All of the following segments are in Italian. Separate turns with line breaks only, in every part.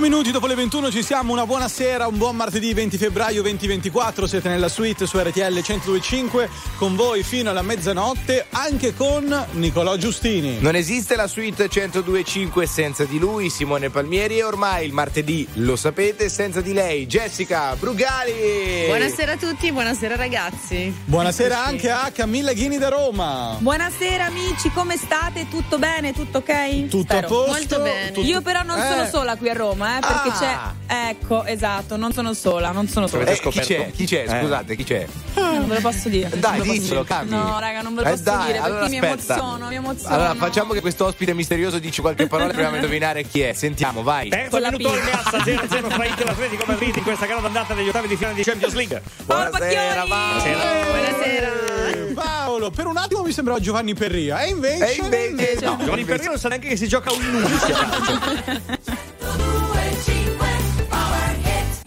4 minuti dopo le 21 ci siamo, una buona sera, un buon martedì 20 febbraio 2024, siete nella suite su RTL 1025 con voi fino alla mezzanotte, anche con Nicolò Giustini.
Non esiste la suite 1025 senza di lui, Simone Palmieri e ormai il martedì, lo sapete, senza di lei, Jessica Brugali.
Buonasera a tutti, buonasera ragazzi.
Buonasera anche a Camilla Ghini da Roma.
Buonasera amici, come state? Tutto bene? Tutto ok?
Tutto
Spero.
a posto?
Molto bene.
Tutto-
Io però non
Eh.
sono sola qui a Roma, eh, perché
Ah.
c'è. Ecco, esatto, non sono sola, non sono sola.
Eh, chi c'è? Chi c'è? Scusate, chi c'è?
Non ve lo posso dire.
Dai, diccelo,
dire.
Cambi.
No, raga, non ve lo
Eh,
posso
dai,
dire
allora
perché mi
aspetta.
emoziono, mi emoziono.
Allora, facciamo che questo ospite misterioso dici qualche parola e proviamo a indovinare chi è. Sentiamo, vai.
Terzo
Con la
minuto
P.
in piazza 0-0 fra Inter e Atletico Madrid in questa gara d'andata degli ottavi di finale di Champions League.
Buonasera.
Buonasera.
Eh, Paolo, per un attimo mi sembrava Giovanni Perria, e invece...
E invece no.
Giovanni Perrino non sa neanche che si gioca un 11 a calcio.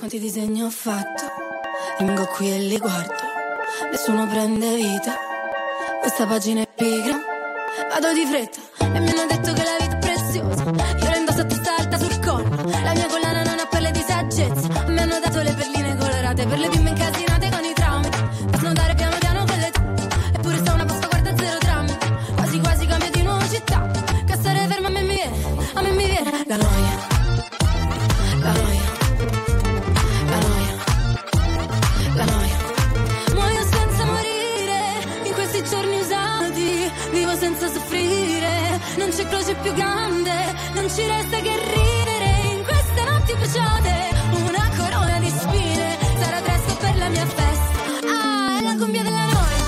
Quanti disegni ho fatto? Rimango qui e li guardo. Nessuno prende vita. Questa pagina è pigra. Vado di fretta e mi hanno detto che la vita è preziosa. Io la indosso a testa alta sul collo. La mia collana non ha perle di saggezza. Mi hanno dato le perline colorate per le bimbe c'è croce più grande. Non ci resta che ridere in queste notti bruciate. Una corona di spine. Sarà presto per la mia festa. Ah, è la cumbia della noia.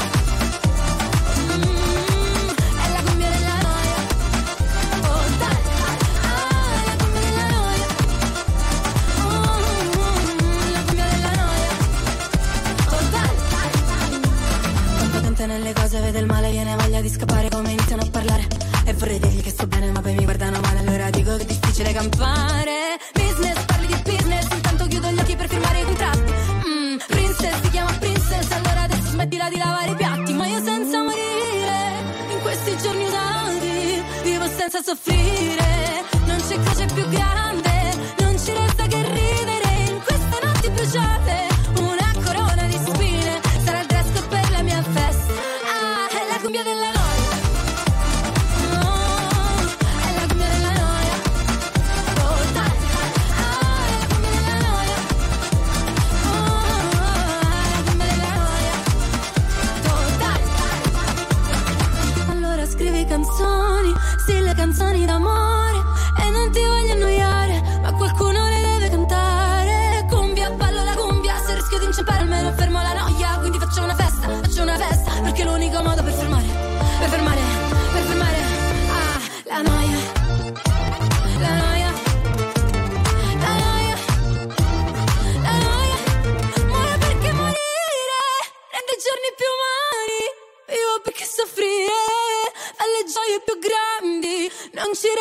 Mm, è la cumbia della noia. Oh, dai. Ah, è la cumbia della noia. La cumbia della noia Oh dai Quanto tante nelle cose vede il male Viene voglia di scappare come iniziano sto bene ma poi mi guardano male. Allora dico che è difficile campare. Business, parli di business Intanto chiudo gli occhi per firmare i contratti. Mm, Princess, si chiama princess Allora adesso smettila di lavare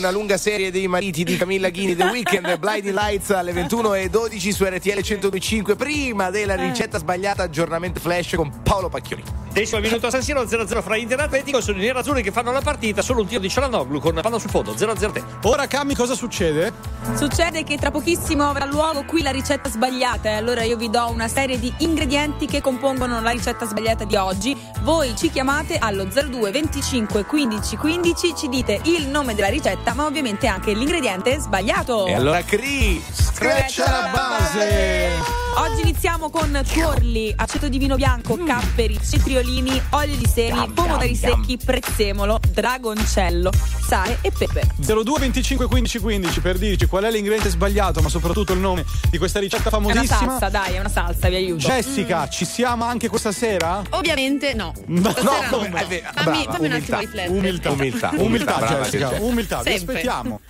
una lunga serie dei mariti di Camilla Ghini The Weekend, Blinding Lights alle 21 e 12 su RTL 1025. Prima della ricetta sbagliata, aggiornamento flash con Paolo Pacchioni.
Decimo minuto a San Siro 0-0 fra Inter e Atletico. Sono i nerazzurri che fanno la partita. Solo un tiro di Cialanoglu con palla sul fondo. 0-0 te.
Ora Cami cosa succede?
Succede che tra pochissimo avrà luogo qui la ricetta sbagliata e allora io vi do una serie di ingredienti che compongono la ricetta sbagliata di oggi. Voi ci chiamate allo 02 25 15 15, ci dite il nome della ricetta, ma ovviamente anche l'ingrediente sbagliato.
E allora Cri,
Screccia la base!
Oggi iniziamo con tuorli, aceto di vino bianco, capperi, cetriolini, olio di semi, pomodori secchi, prezzemolo, dragoncello, sale e pepe.
02 25 15 15 per dirci qual è l'ingrediente sbagliato, ma soprattutto il nome di questa ricetta
È una
famosissima.
salsa, dai, è una salsa, vi aiuto.
Jessica, ci siamo anche questa sera?
Ovviamente no.
No,
Stasera no.
eh, beh,
Fammi,
brava,
fammi un
umiltà.
attimo riflettere.
Umiltà.
Umiltà.
Umiltà,
brava
Jessica. Umiltà, vi aspettiamo.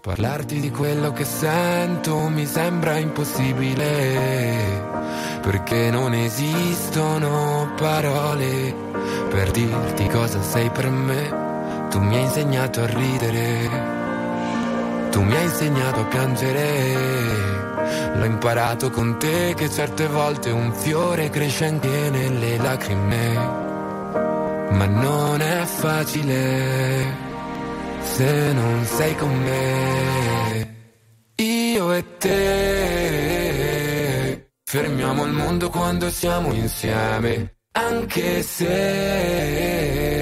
Parlarti di quello che sento mi sembra impossibile, perché non esistono parole per dirti cosa sei per me. Tu mi hai insegnato a ridere, tu mi hai insegnato a piangere. L'ho imparato con te che certe volte un fiore cresce anche nelle lacrime, ma non è facile se non sei con me. Io e te fermiamo il mondo quando siamo insieme, anche se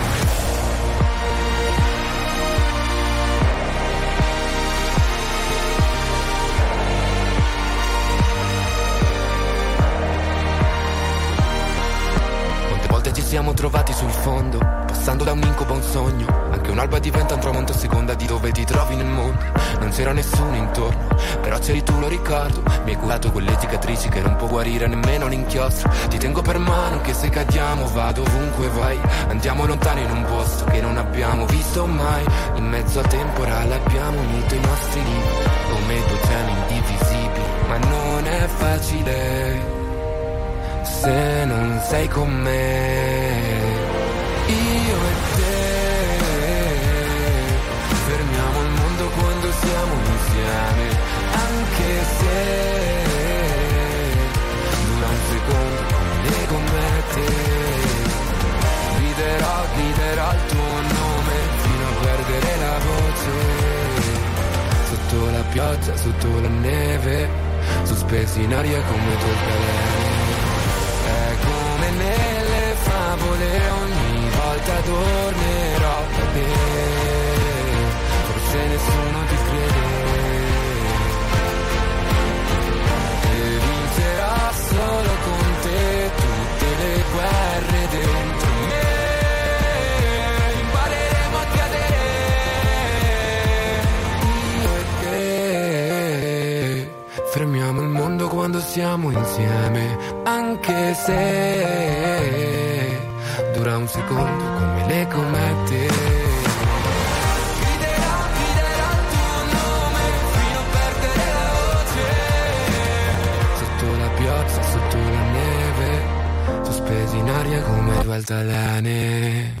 Siamo trovati sul fondo, passando da un incubo a un sogno. Anche un'alba diventa un tramonto a seconda di dove ti trovi nel mondo. Non c'era nessuno intorno, però c'eri tu, lo ricordo. Mi hai curato quelle cicatrici che non può guarire nemmeno l'inchiostro. Ti tengo per mano che se cadiamo vado ovunque vai. Andiamo lontano in un posto che non abbiamo visto mai. In mezzo al temporale abbiamo unito i nostri libri come due oceani indivisibili. Ma non è facile se non sei con me. Io e te fermiamo il mondo quando siamo insieme, anche se dura un secondo come come te. Griderò, griderò il tuo nome fino a perdere la voce. Sotto la pioggia, sotto la neve, sospesi in aria come due balene. Nelle favole, ogni volta tornerò da te. Forse nessuno ti crede. E vincerò solo con te tutte le guerre dentro me. Impareremo a cadere. Io e te fermiamo quando siamo insieme, anche se dura un secondo come le comete. Griderò, griderò il tuo nome fino a perdere la voce. Sotto la pioggia, sotto la neve, sospesi in aria come due altalene.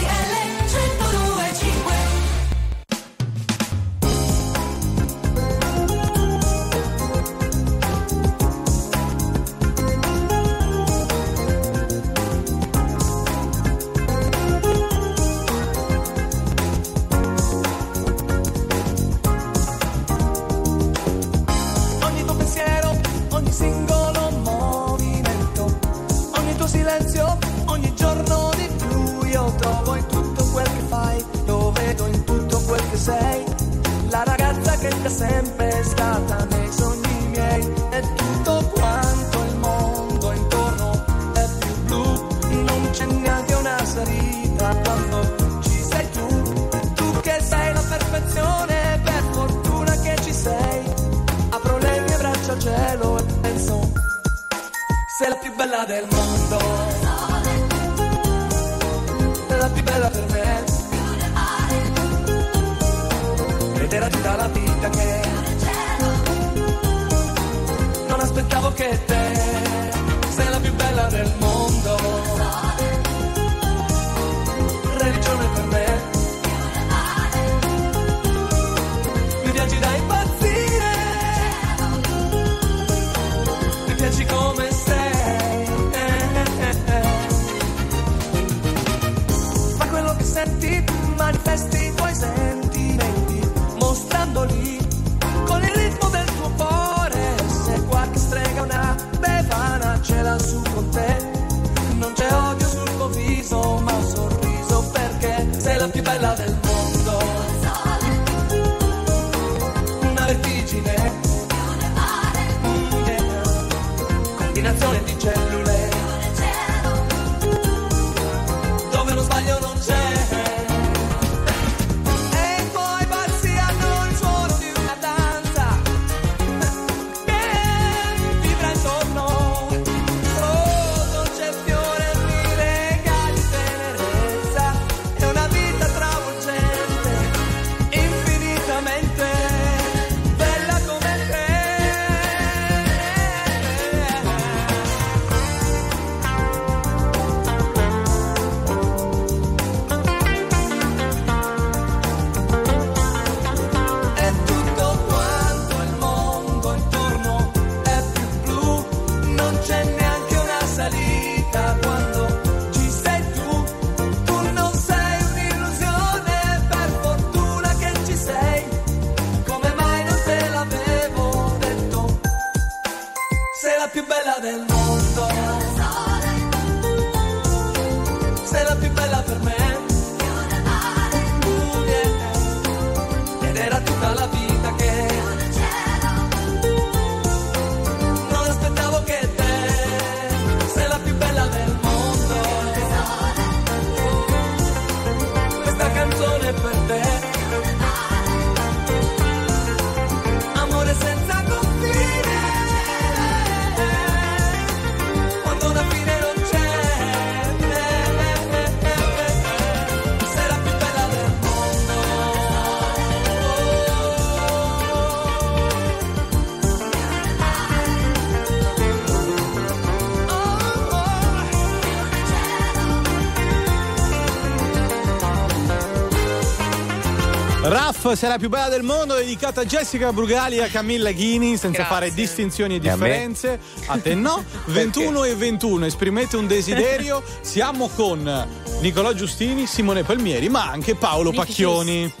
Sei la più bella del mondo,
dedicata a Jessica Brugali e a Camilla Ghini, senza
Grazie.
fare distinzioni e
E a
differenze. A te no. 21 e 21, esprimete un desiderio. Siamo con Nicolò Giustini, Simone Palmieri, ma anche Paolo Pacchioni.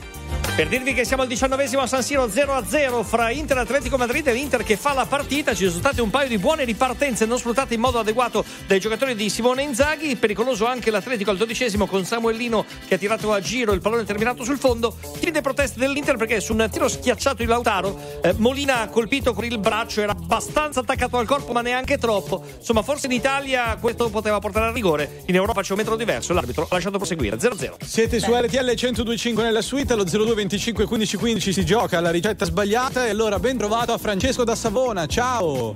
Per dirvi che siamo al diciannovesimo a San Siro 0-0 fra Inter e Atletico Madrid e l'Inter che fa la partita. Ci sono state un paio di buone ripartenze non sfruttate in modo adeguato dai giocatori di Simone Inzaghi. Pericoloso anche l'Atletico al dodicesimo con Samuellino che ha tirato a giro il pallone terminato sul fondo. Timide proteste dell'Inter perché su un tiro schiacciato di Lautaro eh, Molina ha colpito con il braccio, era abbastanza attaccato al corpo ma neanche troppo. Insomma, forse in Italia questo poteva portare al rigore. In Europa c'è un metro diverso. L'arbitro ha lasciato proseguire 0-0.
Siete su RTL 1025 nella suite, allo 02 25 15 15 si gioca alla ricetta sbagliata e allora ben trovato a Francesco da Savona. Ciao!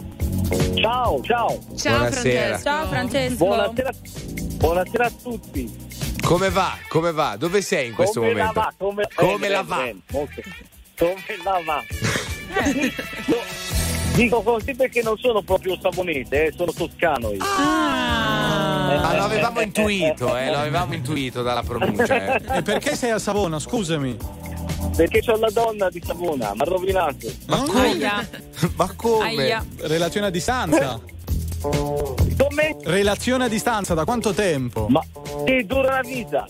Ciao, ciao.
Ciao
Buonasera.
Francesco.
Ciao Francesco.
Buonasera, buonasera a tutti.
Come va? Come va? Dove sei in questo
come
momento?
la va? Come,
Come
bene,
la
bene,
va?
bene, molto. Come la va? No, dico così perché non sono proprio savonese, eh, sono toscano io.
Ah, lo avevamo intuito, eh, lo avevamo intuito dalla pronuncia. eh.
E perché sei a Savona? Scusami.
Perché c'ho la donna di Savona, mi ha rovinato.
Ma
Aia.
Ma come?
Aia.
Relazione a distanza.
Come?
Relazione a distanza, da quanto tempo?
Ma che dura una vita.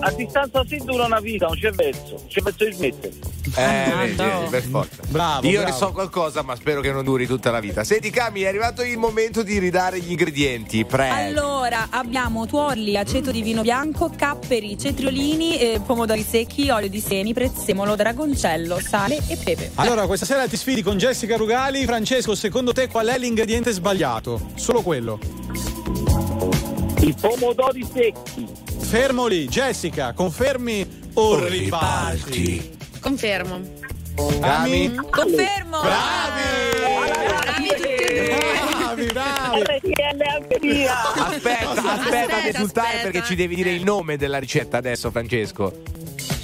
A distanza sì dura una vita, non c'è verso, non c'è verso di smettere.
Eh, vedi, vedi, per forza.
Bravo,
Io
bravo.
ne so qualcosa, ma spero che non duri tutta la vita. Senti, Cami, è arrivato il momento di ridare gli ingredienti. Prego.
Allora, abbiamo tuorli, aceto di vino bianco, capperi, cetriolini, eh, pomodori secchi, olio di semi, prezzemolo, dragoncello, sale e pepe.
Allora, questa sera ti sfidi con Jessica Rugali. Francesco, secondo te qual è l'ingrediente sbagliato? Solo quello.
I pomodori secchi.
Fermo lì, Jessica, confermi o riparti?
Confermo.
Cami?
Confermo!
Bravi!
Bravi tutti e due!
bravi.
Aspetta, aspetta,
Aspetta,
ad esultare
aspetta.
perché ci devi dire il nome della ricetta adesso, Francesco.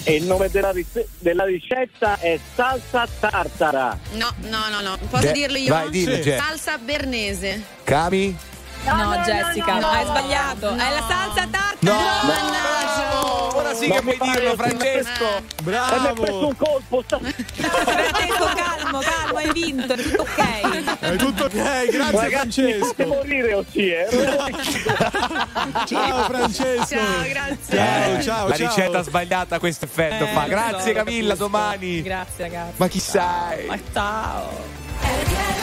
E il nome della, rice- della ricetta è salsa tartara.
No, no, no, no. Posso
De-
dirlo io?
vai, dillo,
Sì.
Salsa bernese.
Cami?
No, Jessica, hai sbagliato. È la salsa tartara.
No!
Mannaggia.
Ora sì
Ma
che
mi
puoi dirlo, Francesco.
E mi ha preso
Bravo.
un colpo. sta-
Francesco, calmo, calmo, hai vinto, è tutto ok.
È tutto ok, grazie
Ragazzi,
Francesco.
morire così, eh.
Ciao Francesco.
Ciao, grazie.
Ciao, ciao,
La
ciao.
ricetta sbagliata a questo effetto
Eh,
fa. Grazie
so,
Camilla, domani.
Grazie ragazzi.
Ma chi sai?
Ma ciao.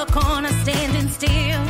stuck on standing still.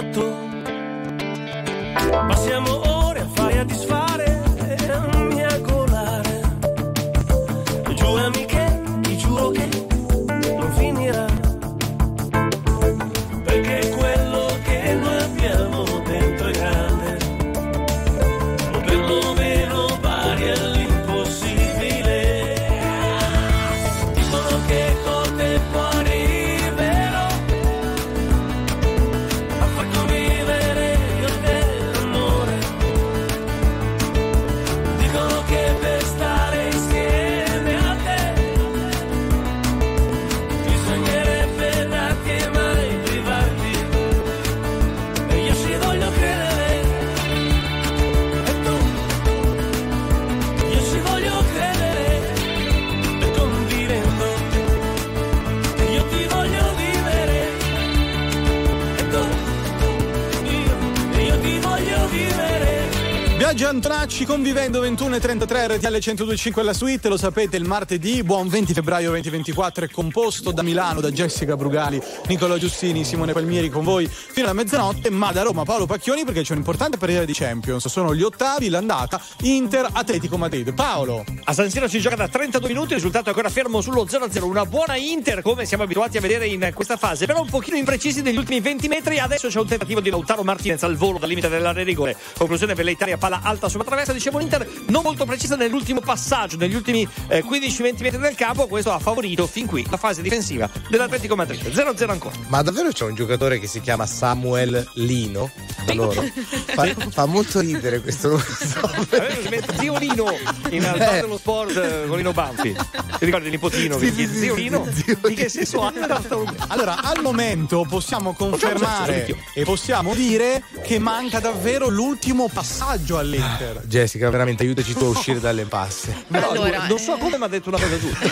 di
Antracci convivendo 21 e 33 RTL 1025 alla suite, lo sapete il martedì, buon 20 febbraio 2024 è composto da Milano, da Jessica Brugali, Nicola Giustini, Simone Palmieri con voi fino alla mezzanotte, ma da Roma Paolo Pacchioni perché c'è un'importante partita di Champions, sono gli ottavi, l'andata Inter Atletico Madrid. Paolo.
A San Siro si gioca da 32 minuti, il risultato è ancora fermo sullo 0-0. Una buona Inter, come siamo abituati a vedere in questa fase, però un pochino imprecisi negli ultimi 20 metri. Adesso c'è un tentativo di Lautaro Martinez al volo dal limite dell'area rigore. Conclusione per l'Italia, palla alta sulla traversa. Dicevo l'Inter non molto precisa nell'ultimo passaggio, negli ultimi eh, 15-20 metri del campo. Questo ha favorito fin qui la fase difensiva dell'Atletico Madrid. 0-0 ancora.
Ma davvero c'è un giocatore che si chiama Samuel Lino? Da loro? Fa, fa molto ridere questo.
Zio Lino in realtà
Eh.
dello sport eh, con Lino Banfi. Ti ricordi il nipotino? che chiede, Zio Lino? Di che senso ha?
Allora, al momento possiamo confermare e possiamo dire che manca davvero l'ultimo passaggio all'Inter.
Jessica, veramente aiutaci tu a uscire dalle passe.
No,
Allora,
non so come mi ha detto una cosa giusta.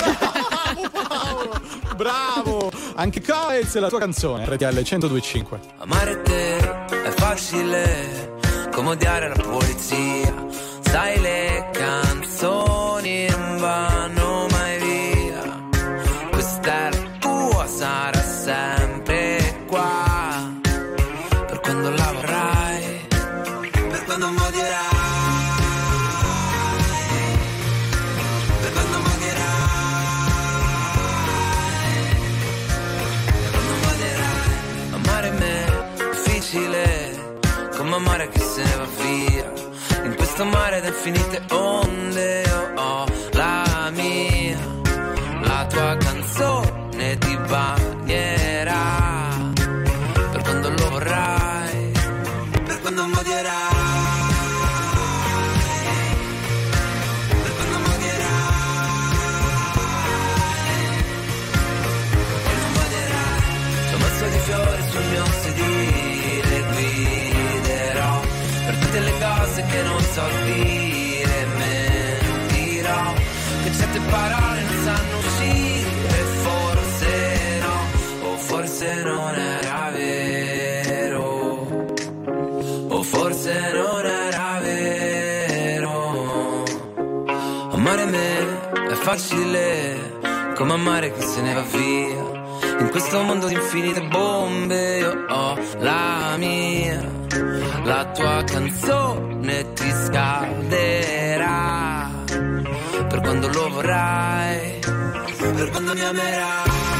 Bravo! Anche Coez la tua canzone, RTL 1025.
Amare te è facile come odiare la polizia. Sai le canzoni non vanno questo mare da infinite onde facile come amare chi se ne va via. In questo mondo di infinite bombe io ho la mia. La tua canzone ti scalderà. Per quando lo vorrai, per quando mi amerai.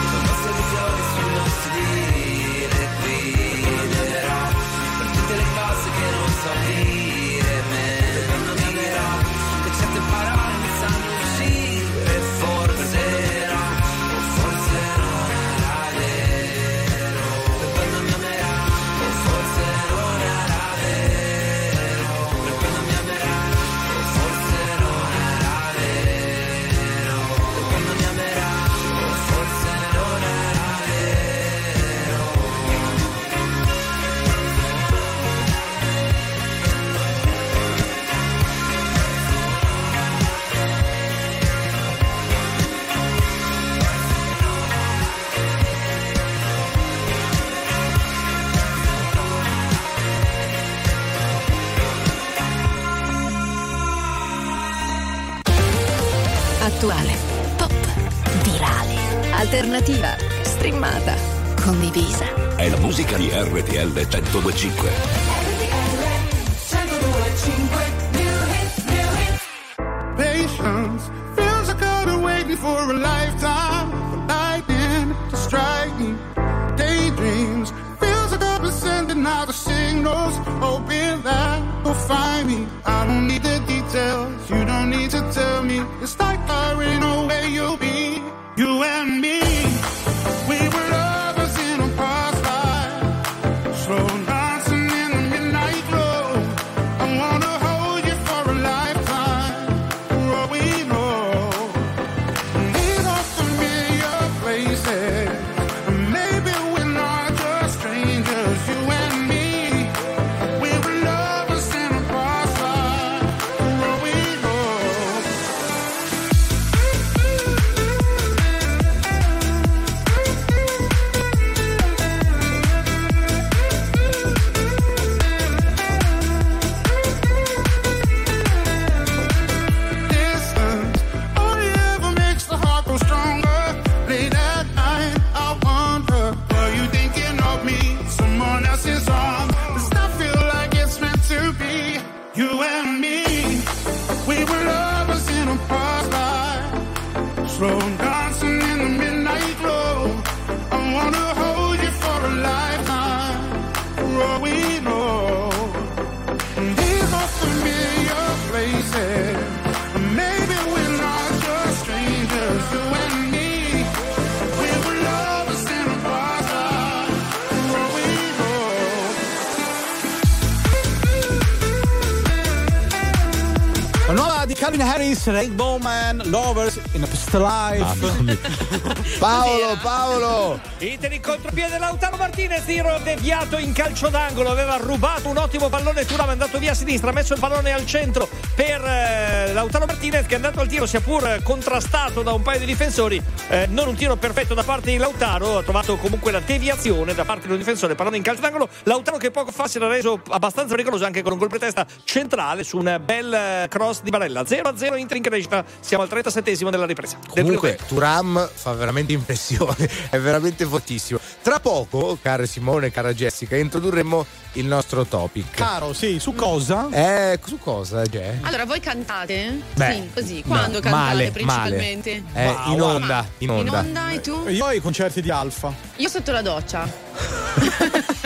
Attuale, pop, virale, alternativa, streamata,
condivisa.
È la musica di RTL 1025.
Patience feels like been waiting for a lifetime
Calvin Harris, Rainbow Man, Lovers in a Past Life.
Paolo, Paolo!
Inter in contropiede Lautaro Martinez, tiro deviato in calcio d'angolo, aveva rubato un ottimo pallone, Turam è andato via a sinistra, ha messo il pallone al centro per eh, Lautaro Martinez che è andato al tiro, sia pur contrastato da un paio di difensori, eh, non un tiro perfetto da parte di Lautaro, ha trovato comunque la deviazione da parte di un difensore, pallone in calcio d'angolo, Lautaro che poco fa si era reso abbastanza pericoloso anche con un colpo di testa centrale su un bel eh, cross di Barella, 0-0 Inter in crescita, siamo al 37esimo della ripresa.
Comunque, Turam fa veramente impressione, è veramente fortissimo. Tra poco, cara Simone, cara Jessica, introdurremo il nostro topic.
Caro, sì, su cosa?
Eh, su cosa, Jay?
Allora, voi cantate?
Beh,
sì, così.
no,
Quando cantate
male,
principalmente?
Eh, in onda, in
In
onda.
onda e tu?
Io ai concerti di Alfa.
Io sotto la doccia.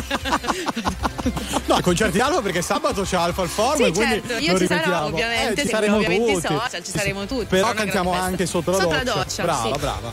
No, ai concerti di Alfa perché sabato c'è Alfa al Forum
Sì,
e quindi
certo, io ci sarò, ovviamente,
Eh, ci saremo
ovviamente i
tutti.
social, ci saremo tutti.
Però cantiamo anche
festa.
sotto la
Sotto la
doccia.
doccia,
Brava,
sì.
brava.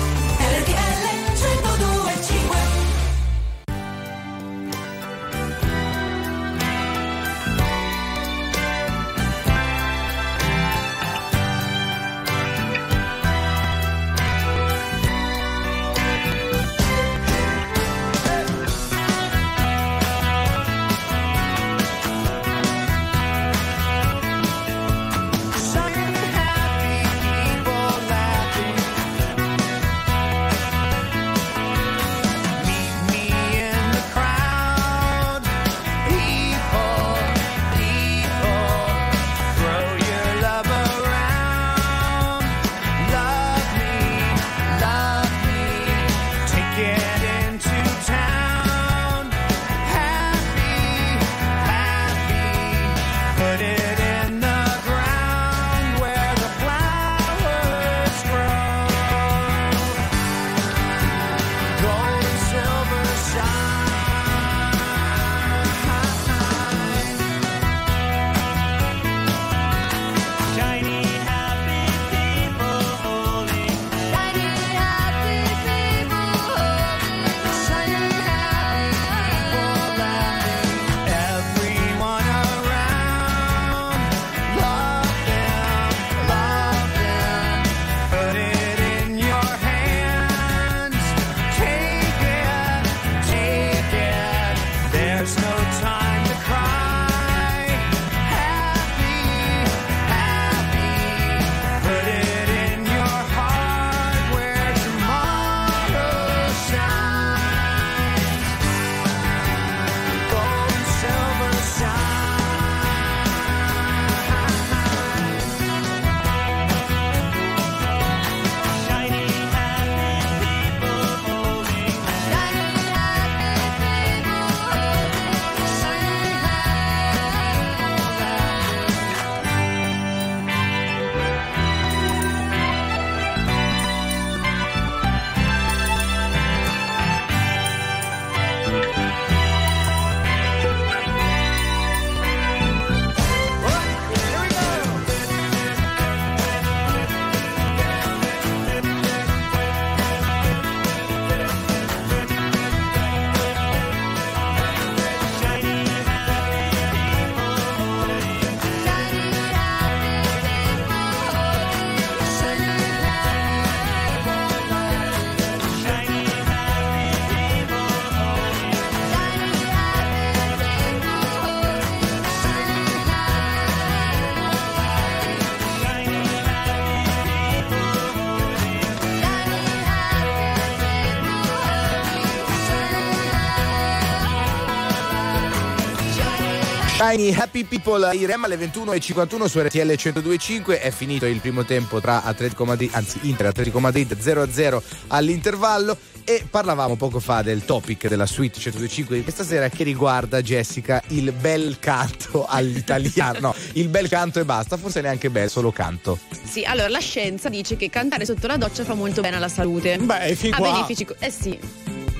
Shiny Happy People
Irem alle 21.51 su RTL 102.5 è finito il primo tempo tra Atletico Madrid, anzi Inter e Atletico Madrid 0-0 all'intervallo e parlavamo poco fa del topic della suite 102.5 di questa sera che riguarda Jessica il bel canto all'italiano no il bel canto e basta forse neanche bel solo canto
Sì, allora la scienza dice che cantare sotto la doccia fa molto bene alla salute.
Beh, fin qua.
benefici. co- Eh sì.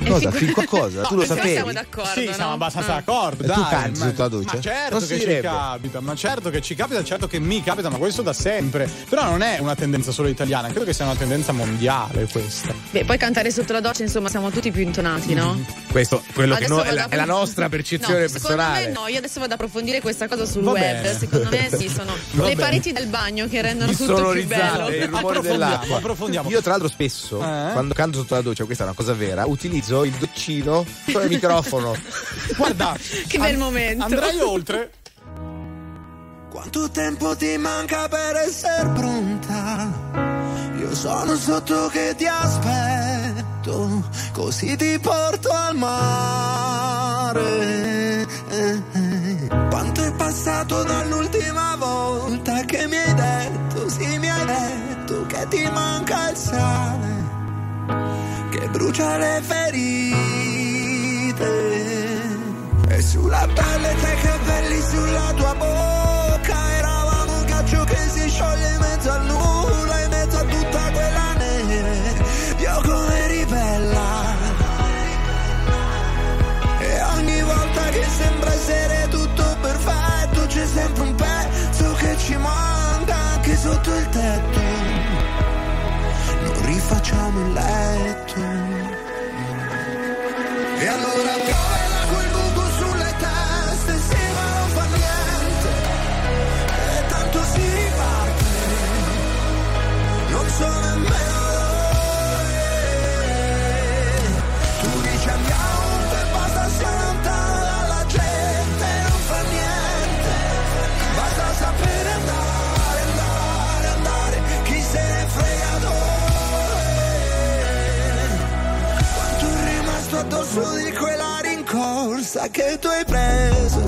Cosa? Fin qua cosa? Tu lo sapevi?
Siamo d'accordo.
Sì,
no?
siamo abbastanza
Ah.
d'accordo.
E tu
dai,
canti
ma-
sotto la doccia?
Ma certo
Non
che ci capita, ma certo che ci capita, certo che mi capita, ma questo da sempre. Però non è una tendenza solo italiana, credo che sia una tendenza mondiale questa.
Beh, poi cantare sotto la doccia, insomma, siamo tutti più intonati, no?
Questo quello che noi- è, la, è la nostra percezione
no, Secondo
personale.
me no, io adesso vado ad approfondire questa cosa sul
Va
web.
bene.
Secondo me sì, sono
Va
le
bene.
pareti del bagno che rendono tutto più bello.
il rumore
Approfondiamo,
dell'acqua.
approfondiamo.
Io, tra l'altro, spesso
Eh?
quando canto sotto la doccia, questa è una cosa vera, utilizzo il doccino con il microfono.
Guarda,
Che bel momento.
andrai oltre.
Quanto tempo ti manca per essere pronta? Io sono sotto che ti aspetto, così ti porto al mare. Quanto è passato dall'ultima volta che mi hai detto, sì mi hai detto che ti manca il sale, che brucia le ferite. E sulla pelle tre capelli sulla tua bocca. Eravamo un ghiaccio che si scioglie in mezzo al nulla In mezzo a tutta quella neve. Io come ribella. E ogni volta che sembra essere tutto perfetto C'è sempre un pezzo che ci manca anche sotto il tetto. Non rifacciamo il letto rincorsa che tu hai preso,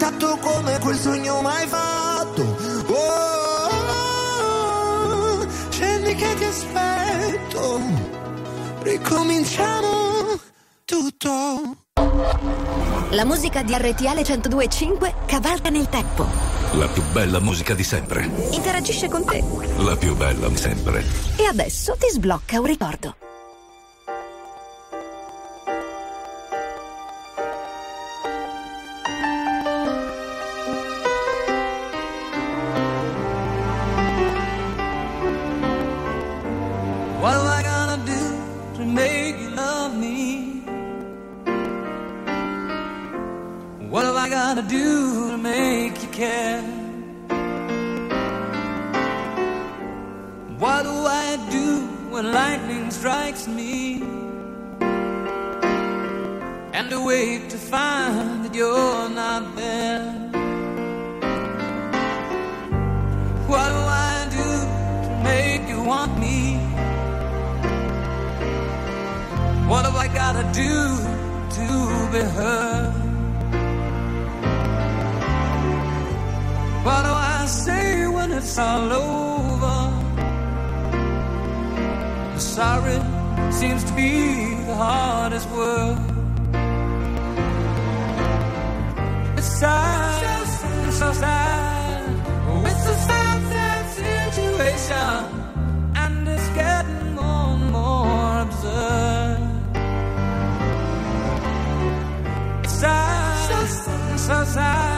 intatto come quel sogno mai fatto. Oh, scendi che ti aspetto. Ricominciamo tutto.
La musica di RTL 1025 cavalca nel tempo.
La più bella musica di sempre.
Interagisce con te.
La più bella di sempre.
E adesso ti sblocca un ricordo.
What am I gotta do to make you care? What do I do when lightning strikes me? And awake to find that you're not there. What do I do to make you want me? What have I gotta do to be heard? it's all over. Sorry seems to be the hardest word.
It's sad, so sad, so sad. It's a sad, sad situation, and it's getting more and more absurd. It's sad, so. So sad.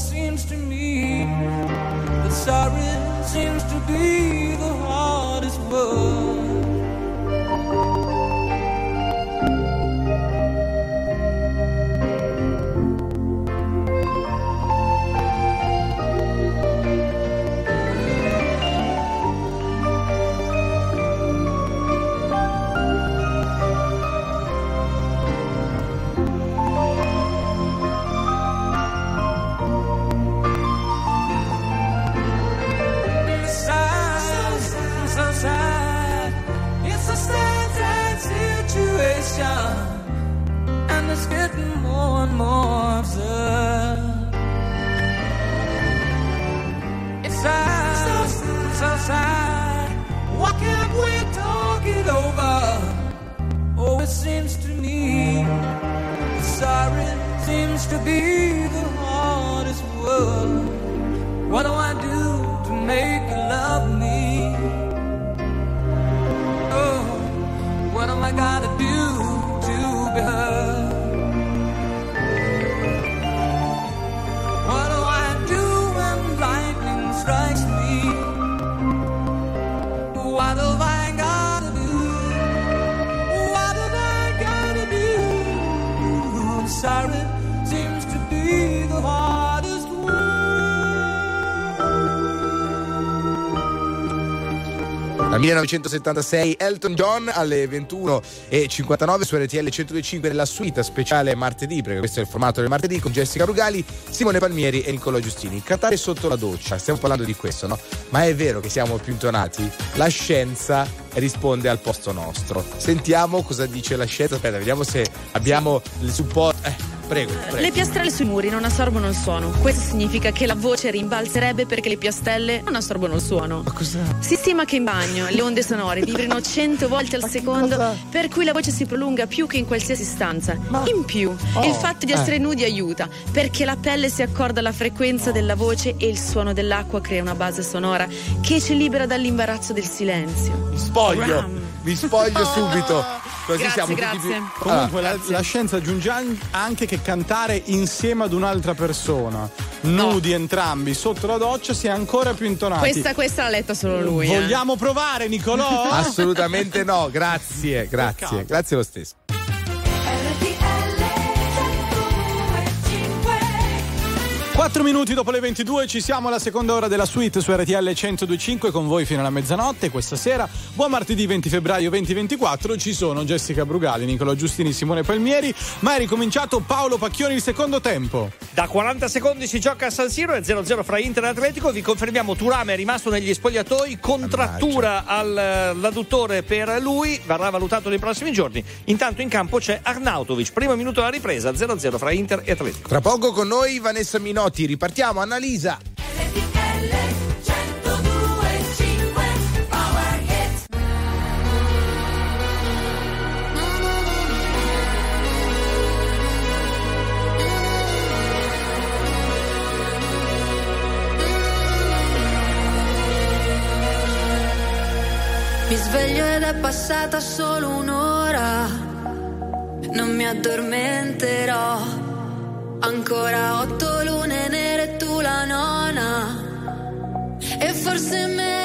Seems to me that sorry seems to be to be
1976 Elton John alle 21.59 su RTL 125 nella suite speciale martedì, perché questo è il formato del martedì con Jessica Rugali, Simone Palmieri e Niccolò Giustini. Cantare sotto la doccia, stiamo parlando di questo, no? Ma è vero che siamo più intonati? La scienza risponde al posto nostro. Sentiamo cosa dice la scienza. Aspetta, vediamo se abbiamo il supporto. Eh, prego, prego.
Le piastrelle sui muri non assorbono il suono. Questo significa che la voce rimbalzerebbe perché le piastrelle non assorbono il suono.
Ma cosa?
Si stima che in bagno le onde sonore vibrino 100 volte al secondo, per cui la voce si prolunga più che in qualsiasi stanza. In più,
Oh,
il fatto di essere
eh.
nudi aiuta, perché la pelle si accorda alla frequenza della voce e il suono dell'acqua crea una base sonora che ci libera dall'imbarazzo del silenzio.
Spoglio,
Ram.
Vi spoglio subito. Così
Grazie,
siamo tutti
grazie.
più.
Comunque la, la scienza aggiunge an- anche che cantare insieme ad un'altra persona, nudi entrambi sotto la doccia, sia ancora più intonati.
Questa, questa l'ha letta solo lui. eh.
Vogliamo provare, Nicolò?
Assolutamente no, grazie, grazie, grazie lo stesso.
4 minuti dopo le 22 ci siamo alla seconda ora della suite su RTL 1025 con voi fino alla mezzanotte. Questa sera, buon martedì 20 febbraio 2024, ci sono Jessica Brugali, Nicolò Giustini, Simone Palmieri, ma è ricominciato Paolo Pacchioni il secondo tempo.
Da 40 secondi si gioca a San Siro, è 0-0 fra Inter e Atletico. Vi confermiamo Turame è rimasto negli spogliatoi, contrattura all'adduttore per lui, verrà valutato nei prossimi giorni. Intanto in campo c'è Arnautovic, primo minuto alla ripresa, 0-0 fra Inter e Atletico.
Tra poco con noi Vanessa Minotti, ripartiamo, Annalisa.
Mi sveglio ed è passata solo un'ora. Non mi addormenterò. Ancora otto lune nere tu la nona. E forse me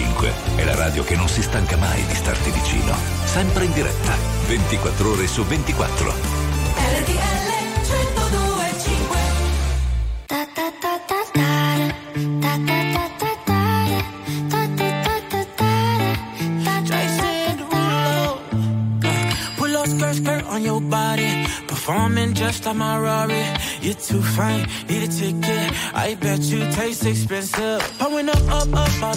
5 è la radio che non si stanca mai di starti vicino. Sempre in diretta, 24 ore su 24.
RTL 102.5
skirt, skirt on your body. Performing just like my Rari. You're too fine, need a ticket. I bet you taste expensive. Pouring up, up, up, out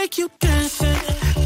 take you dancing.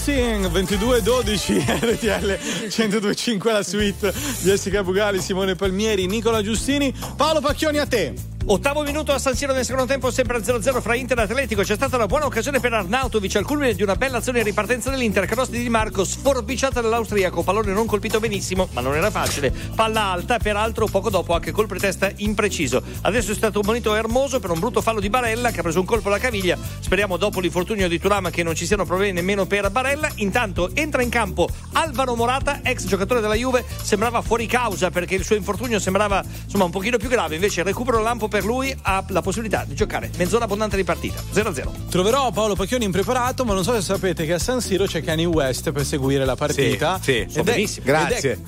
Dancing
22-12 RTL 1025 la suite Jessica Bugali, Simone Palmieri, Nicola Giustini. Paolo Pacchioni a te
Ottavo minuto a San Siro nel secondo tempo, sempre a 0-0 fra Inter e Atletico. C'è stata una buona occasione per Arnautovic al culmine di una bella azione di ripartenza dell'Inter. Cross di Di Marco sforbiciata dall'austriaco. Pallone non colpito benissimo, ma non era facile. Palla alta, peraltro poco dopo anche colpo di testa impreciso. Adesso è stato monito Hermoso per un brutto fallo di Barella che ha preso un colpo alla caviglia. Speriamo dopo l'infortunio di Turama che non ci siano problemi nemmeno per Barella. Intanto entra in campo Alvaro Morata, ex giocatore della Juve. Sembrava fuori causa perché il suo infortunio sembrava insomma un pochino più grave. Invece recupero lampo per lui ha la possibilità di giocare mezz'ora abbondante di partita 0-0
Troverò Paolo Pacchioni impreparato, ma non so se sapete che a San Siro c'è Kanye West per seguire la partita.
Sì, sì, so
è-
benissimo.
è-
Grazie.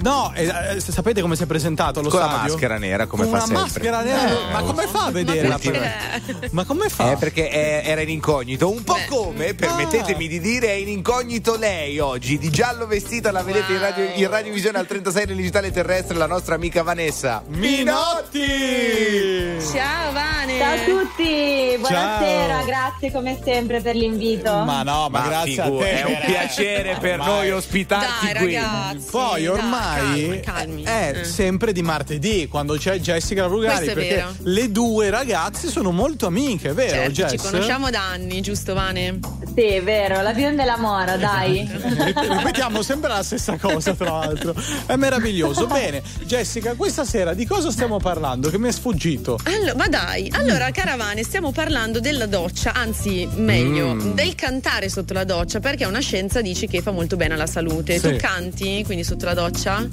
no, eh, eh, sapete come si è presentato allo
Con la
stadio?
maschera nera, come
Con
fa
una
sempre.
maschera nera.
Eh,
ma come fa a vedere la
perché?
Ma come fa?
Eh, perché è- era in incognito. Un po' come, permettetemi di dire, è in incognito lei oggi. Di giallo vestita la vedete in, radio, in radiovisione al 36 nel digitale terrestre, la nostra amica Vanessa.
Minotti!
Ciao Vane!
Ciao a tutti, buonasera,
Ciao.
grazie come sempre per l'invito.
Ma no, ma,
Ma
grazie
figu-
a te.
è un piacere per noi ospitarti
Dai,
qui.
ragazzi,
Poi
dai,
ormai
calmi, calmi.
è
Eh.
sempre di martedì quando c'è Jessica
è
perché
vero.
le due ragazze sono molto amiche, vero
Certo,
Jess?
ci conosciamo da anni, giusto Vane?
Sì, è vero, la bionda e la mora, dai.
Ripetiamo sempre la stessa cosa, tra l'altro. È meraviglioso. Bene, Jessica, questa sera di cosa stiamo parlando? Che mi è sfuggito.
Allo- ma dai, allora caravane, stiamo parlando della doccia, anzi meglio,
Mm.
del cantare sotto la doccia, perché una scienza dice che fa molto bene alla salute.
Sì.
Tu canti quindi sotto la doccia?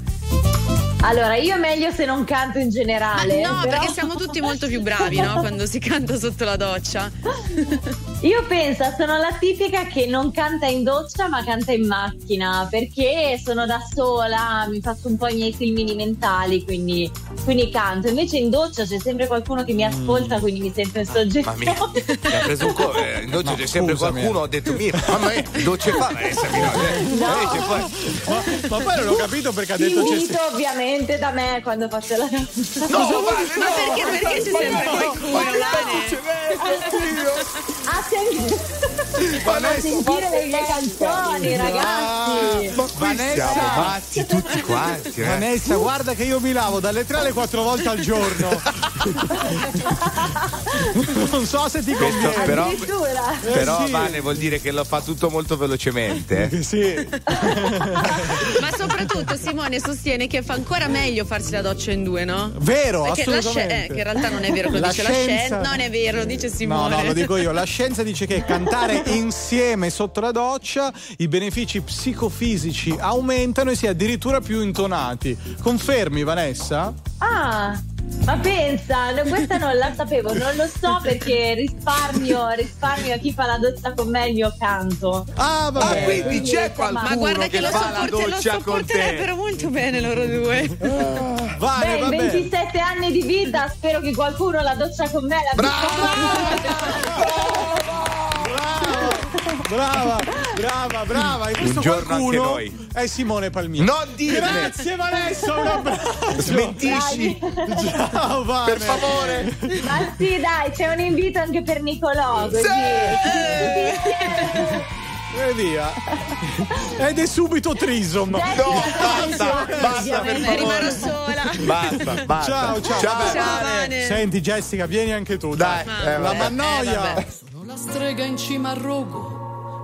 Allora, io meglio se non canto in generale.
Ma no,
però-
perché siamo tutti molto più bravi, no? Quando si canta sotto la doccia.
Io penso, sono la tipica che non canta in doccia ma canta in macchina perché sono da sola, mi faccio un po' i miei filmini mentali, quindi, quindi canto. Invece in doccia c'è sempre qualcuno che mi ascolta, quindi mi sento in soggetto.
Mamma mia, mi ha preso un co'. eh, In doccia c'è sempre
scusami.
qualcuno, ho detto mia, mamma mia, doccia fa Vanessa mi
No.
Ma, ma poi non ho capito perché ha detto
Finito
Jessica.
ovviamente da me quando faccio la doccia.
No,
ma perché, perché c'è sempre qualcuno,
A, sen- a sentire le mie canzoni, ragazzi.
Ma qui siamo matti tutti quanti, eh.
Vanessa, guarda che io mi lavo dalle 3 alle 4 volte al giorno. non so se ti conviene.
però-
Addirittura.
Però
Eh, sì.
Vane vuol dire che lo fa tutto molto velocemente. eh.
Sì.
Ma soprattutto Simone sostiene che fa ancora meglio farsi la doccia in due, no?
Vero,
Perché la sci-
assolutamente.
eh, che in realtà non è vero, lo
La
dice la
scienza-
scienza. Non è vero, lo dice
No,
Simone.
no, lo dico io. La scienza dice che cantare insieme sotto la doccia i benefici psicofisici aumentano e si è addirittura più intonati. Confermi, Vanessa?
Ah, ma pensa, no, questa non la sapevo, non lo so perché risparmio, risparmio a chi fa la doccia con me il mio canto.
Ah,
Ah,
Eh,
quindi c'è qualcuno
Ma guarda che,
che
lo,
fa la
sopporte- lo
doccia con te.
sopporterebbero molto bene loro due.
Vale,
Beh, in
vabbè.
27 anni di vita spero che qualcuno la doccia con me la
Brava, brava, brava. E questo
Un giorno
qualcuno
anche noi.
è Simone Palmini.
Non dirne.
Grazie Vanessa, un abbraccio.
Smentisci.
Ciao Vane.
Per favore.
Ma sì, dai, c'è un invito anche per Nicolò, così. Tutti insieme.
E via. Ed è subito trisom.
No, basta, basta per
Rimarrò
favore.
sola.
Basta, basta.
Ciao, ciao.
Ciao.
Ciao, Vane.
Senti Jessica, vieni anche tu.
Dai,
dai.
eh,
La mannoia.
Eh.
Sono la strega in cima al rogo,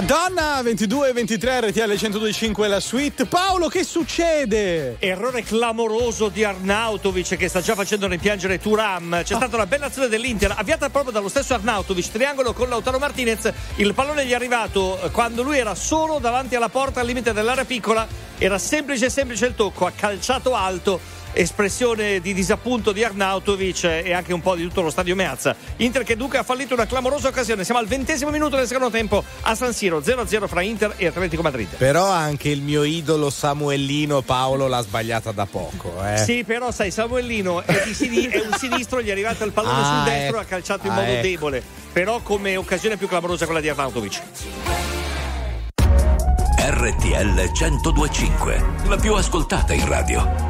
Madonna 22 23 RTL 1025 la suite. Paolo, che succede?
Errore clamoroso di Arnautovic che sta già facendo rimpiangere Turam. C'è stata una bella azione dell'Inter, avviata proprio dallo stesso Arnautovic. Triangolo con Lautaro Martinez. Il pallone gli è arrivato eh, quando lui era solo davanti alla porta al limite dell'area piccola. Era semplice, semplice il tocco, ha calciato alto. Espressione di disappunto di Arnautovic e anche un po' di tutto lo stadio Meazza. Inter che dunque ha fallito una clamorosa occasione. Siamo al ventesimo minuto del secondo tempo a San Siro 0-0 fra Inter e Atletico Madrid.
Però anche il mio idolo Samuellino Paolo l'ha sbagliata da poco. Eh.
Sì, però sai, Samuellino è, di sini- è un sinistro, gli è arrivato il pallone
Ah,
sul destro,
ecco.
ha calciato in
Ah,
modo
ecco.
debole. Però come occasione più clamorosa quella di Arnautovic.
RTL 1025, la più ascoltata in radio.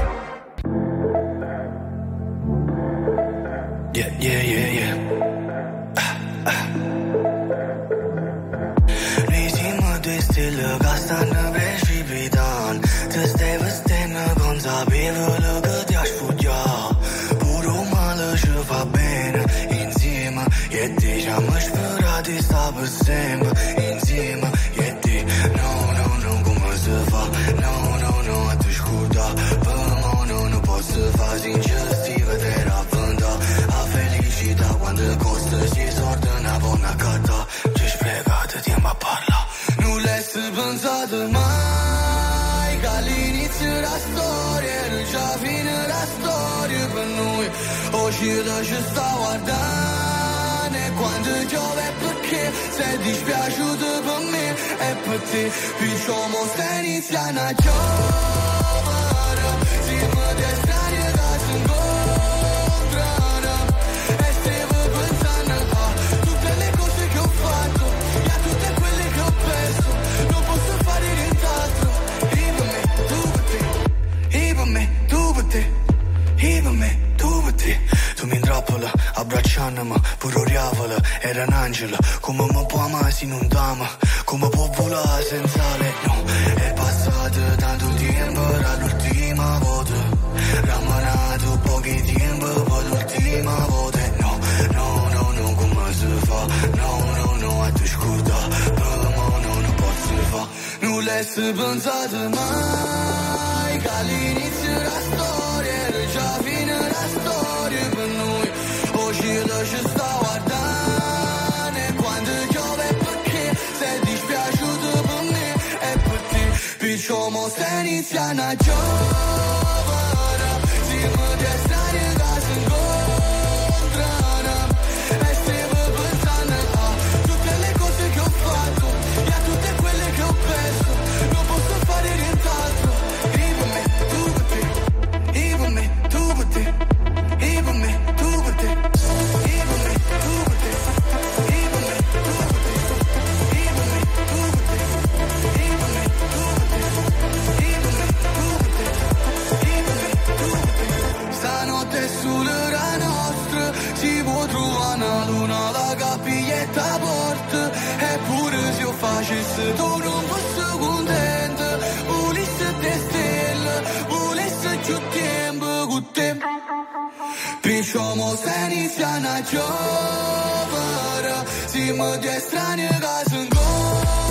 uscire c'è sta guardare quando giove perché sei dispiaciuto per me e per te qui siamo se inizia a giovane si mi destare da abbracciandomi Pure oriavola, era un angelo. Come mi può amare se non t'ama Come può volare senza lei No, è passato tanto tempo Dall'ultima volta. Rammanato pochi tempo Poi l'ultima volta. No, no, no, no, come si fa? No, no, no, a scorda Per me no, non posso fa Non l'hai pensato mai Che all'inizio la storia diciamo se o senicama Joe 실수도록 무수군데도 우리 스테스텔 우리 스추템 부구템 Pișomos eniția na ciovără Si mă de stranie gaz în gol.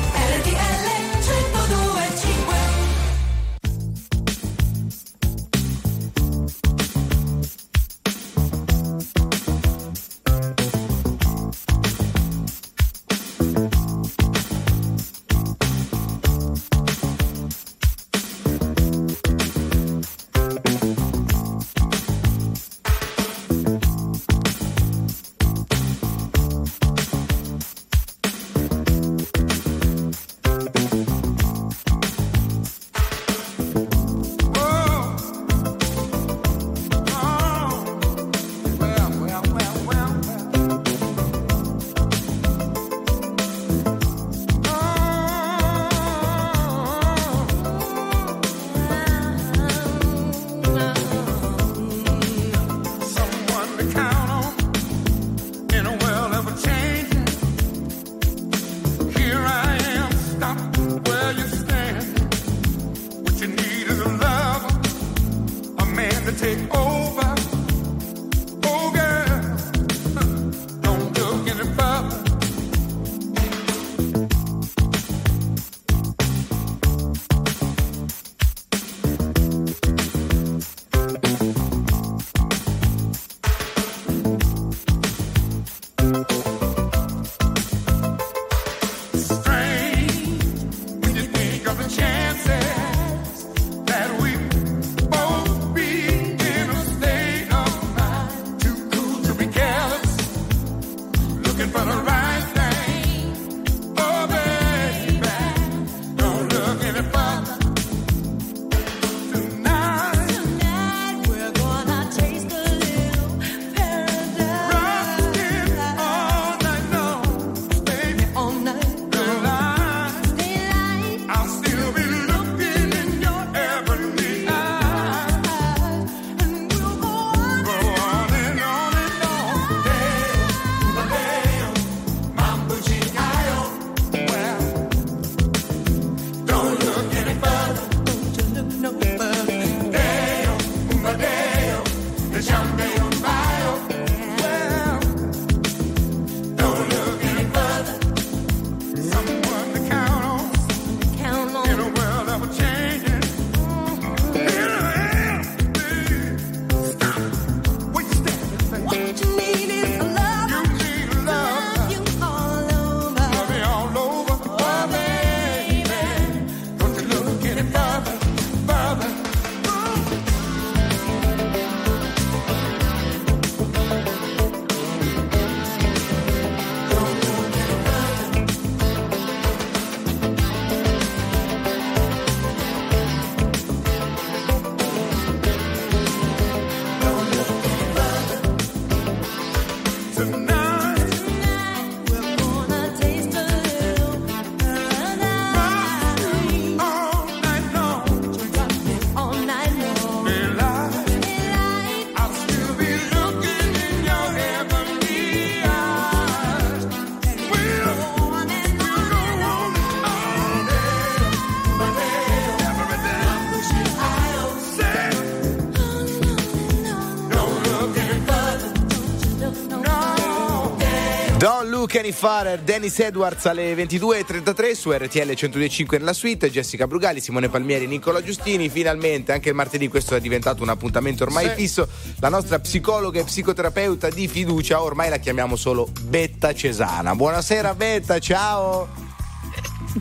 Kenny Farrer, Dennis Edwards alle 22.33 su RTL 125 nella suite, Jessica Brugali, Simone Palmieri, Nicola Giustini. Finalmente, anche il martedì, questo è diventato un appuntamento ormai
Sì.
fisso. La nostra psicologa e psicoterapeuta di fiducia, ormai la chiamiamo solo Betta Cesana. Buonasera Betta, ciao!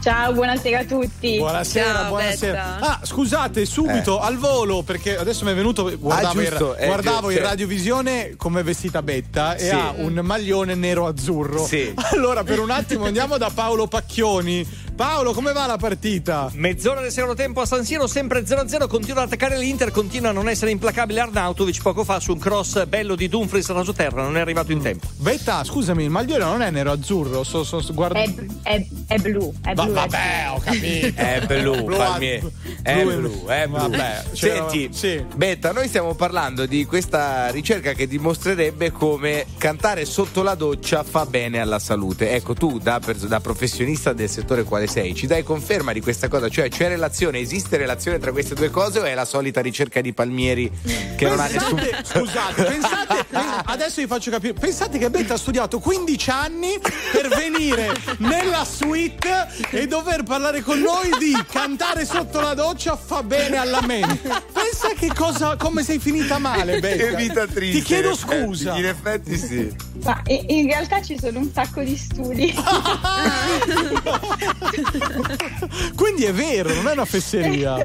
Ciao, buonasera a tutti.
Buonasera,
Ciao,
buonasera.
Betta.
Ah, scusate, subito al volo, perché adesso mi è venuto. Guardavo,
Ah, giusto,
in,
eh,
guardavo
giusto,
in radiovisione come è vestita Betta e
Sì.
ha un maglione nero-azzurro.
Sì.
Allora, per un attimo andiamo da Paolo Pacchioni. Paolo, come va la partita?
Mezz'ora del secondo tempo a San Siro, sempre 0-0. Continua ad attaccare l'Inter, continua a non essere implacabile Arnautovic. Poco fa su un cross bello di Dumfries rasoterra, non è arrivato in tempo.
Betta, scusami, il maglione non è nero-azzurro. So, so, so- guarda...
È, è- è blu, è
Va-
blu.
vabbè, ho capito.
È blu,
Blu,
Palmieri. È
blu e-
blu, è blu.
Vabbè,
Senti, Betta, noi stiamo parlando di questa ricerca che dimostrerebbe come cantare sotto la doccia fa bene alla salute. Ecco, tu da, da professionista del settore quale sei, ci dai conferma di questa cosa? Cioè, c'è relazione, esiste relazione tra queste due cose o è la solita ricerca di Palmieri che non ha nessun...
Pensate, scusate, pensate, adesso vi faccio capire. Pensate che Betta ha studiato 15 anni per venire nella suite e dover parlare con noi di cantare sotto la doccia fa bene alla mente. Pensa che cosa, come sei finita male, Betta.
Che vita triste.
Ti chiedo
in effetti,
scusa.
In effetti sì.
Ma in realtà ci sono un sacco di studi.
Quindi è vero, non è una fesseria.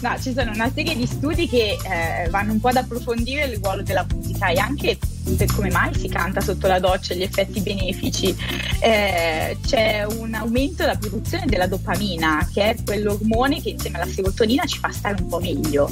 No, ci sono una serie di studi che eh, vanno un po' ad approfondire il ruolo della musica e anche per come mai si canta sotto la doccia, gli effetti benefici. Eh, c'è un aumento della produzione della dopamina, che è quell'ormone che insieme alla serotonina ci fa stare un po' meglio.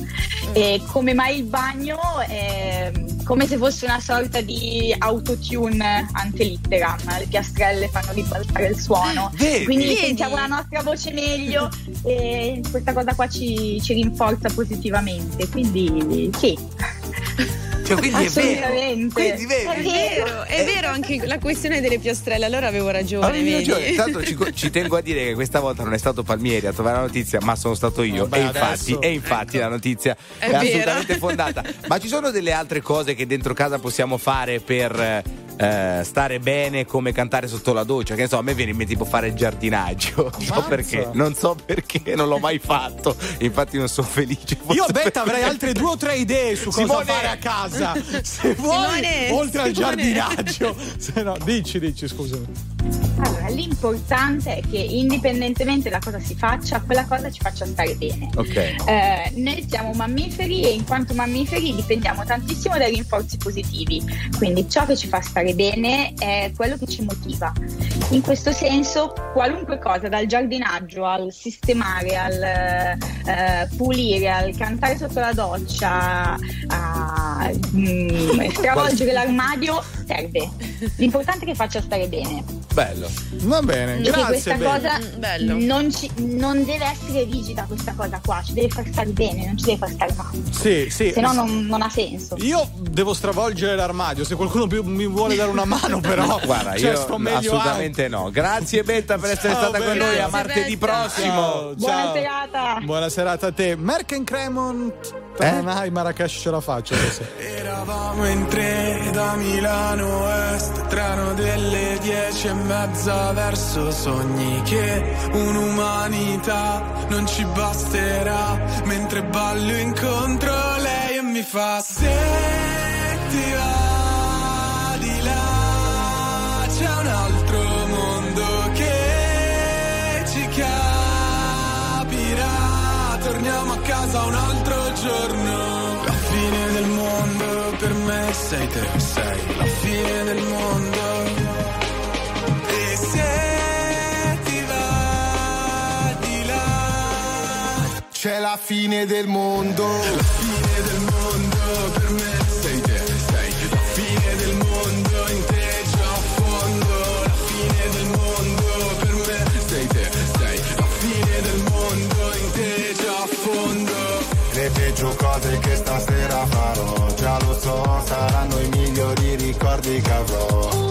E come mai il bagno è come se fosse una sorta di autotune ante litteram, le piastrelle fanno ribaltare il suono,
Vedi?
quindi
Vedi?
sentiamo la nostra voce meglio e questa cosa qua ci, ci rinforza positivamente, quindi sì.
Cioè, quindi è vero.
Assolutamente.
Quindi vedi?
È vero, è vero anche la questione delle piastrelle. Allora avevo ragione,
Avevi
vedi?
ragione. Tanto ci, ci tengo a dire che questa volta non è stato Palmieri a trovare la notizia, ma sono stato io.
Vabbè,
e infatti, e infatti la notizia è,
È
assolutamente fondata. Ma ci sono delle altre cose che dentro casa possiamo fare per eh, stare bene come cantare sotto la doccia? Che ne so, a me viene in mente tipo fare il giardinaggio. Non so perché, non so perché, non l'ho mai fatto. Infatti non sono felice.
Io Betta avrei altre due o tre idee su cosa
Simone.
fare a casa. Se vuoi,
Simone,
oltre al
Simone.
giardinaggio. Se no, dici, dici, scusami.
Allora, l'importante è che indipendentemente da cosa si faccia, quella cosa ci faccia stare bene.
Ok.
Eh, noi siamo mammiferi e in quanto mammiferi dipendiamo tantissimo dai rinforzi positivi, quindi ciò che ci fa stare bene è quello che ci motiva. In questo senso, qualunque cosa, dal giardinaggio al sistemare, al eh, pulire, al cantare sotto la doccia, a mm, stravolgere l'armadio, serve. L'importante è che faccia stare bene.
Bello.
Va bene,
che
grazie.
questa cosa
Mm, bello.
non, ci- non deve essere rigida questa cosa qua, ci deve far stare bene, non ci deve far stare male.
Sì, sì.
Se no non, non ha senso.
Io devo stravolgere l'armadio. Se qualcuno più- mi vuole dare una mano, però.
Guarda,
cioè,
io
sto meglio
assolutamente no. Grazie Betta per essere
Ciao,
stata con
Betta.
noi. A martedì
Betta.
prossimo.
Ciao,
Buona
ciao.
serata.
Buona serata a te. Merken Cremont. Tananai Marrakesh ce la faccio. adesso.
Eravamo in tre da Milano Est, treno delle dieci e mezza verso sogni che un'umanità non ci basterà, mentre ballo incontro lei e mi fa se ti va sei te, sei la fine del mondo. E se ti va di là
C'è la fine del mondo.
la fine del mondo per me sei te, sei la fine del mondo in te già a la fine del mondo per me sei te, sei la fine del mondo in te già a fondo.
Peggio cose che stasera farò, che avrò.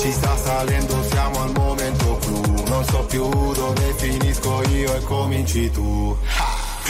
Ci sta salendo, siamo al momento clou, non so più dove finisco io e cominci tu.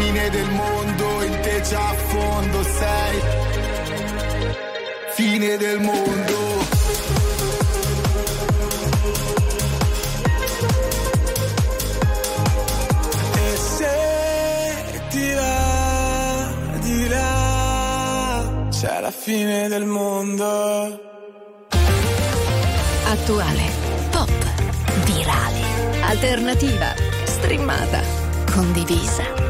fine del mondo in te già a fondo sei. Fine del mondo. Ti va di là, c'è la fine del mondo.
Attuale, pop, virale, alternativa, streamata, condivisa.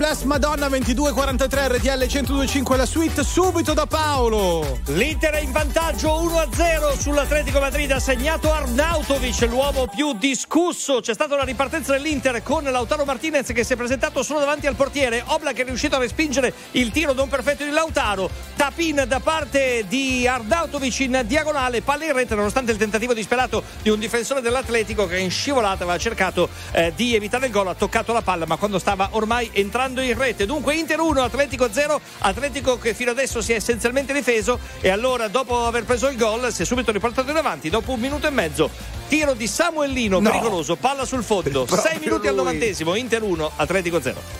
Bless Madonna 2243 RTL 1025 la suite subito da Paolo.
L'Inter è in vantaggio 1-0 sull'Atletico Madrid, ha segnato Arnautovic, l'uomo più discusso. C'è stata una ripartenza dell'Inter con Lautaro Martinez che si è presentato solo davanti al portiere. Oblak è riuscito a respingere il tiro non perfetto di Lautaro la pin da parte di Ardautovic in diagonale, palla in rete nonostante il tentativo disperato di un difensore dell'Atletico che in scivolata aveva cercato eh, di evitare il gol, ha toccato la palla ma quando stava ormai entrando in rete. Dunque Inter 1, Atletico 0, Atletico che fino adesso si è essenzialmente difeso e allora dopo aver preso il gol si è subito riportato in avanti, dopo un minuto e mezzo tiro di Samuellino
no.
pericoloso, palla sul fondo, 6 minuti
lui.
al novantesimo, Inter 1, Atletico 0.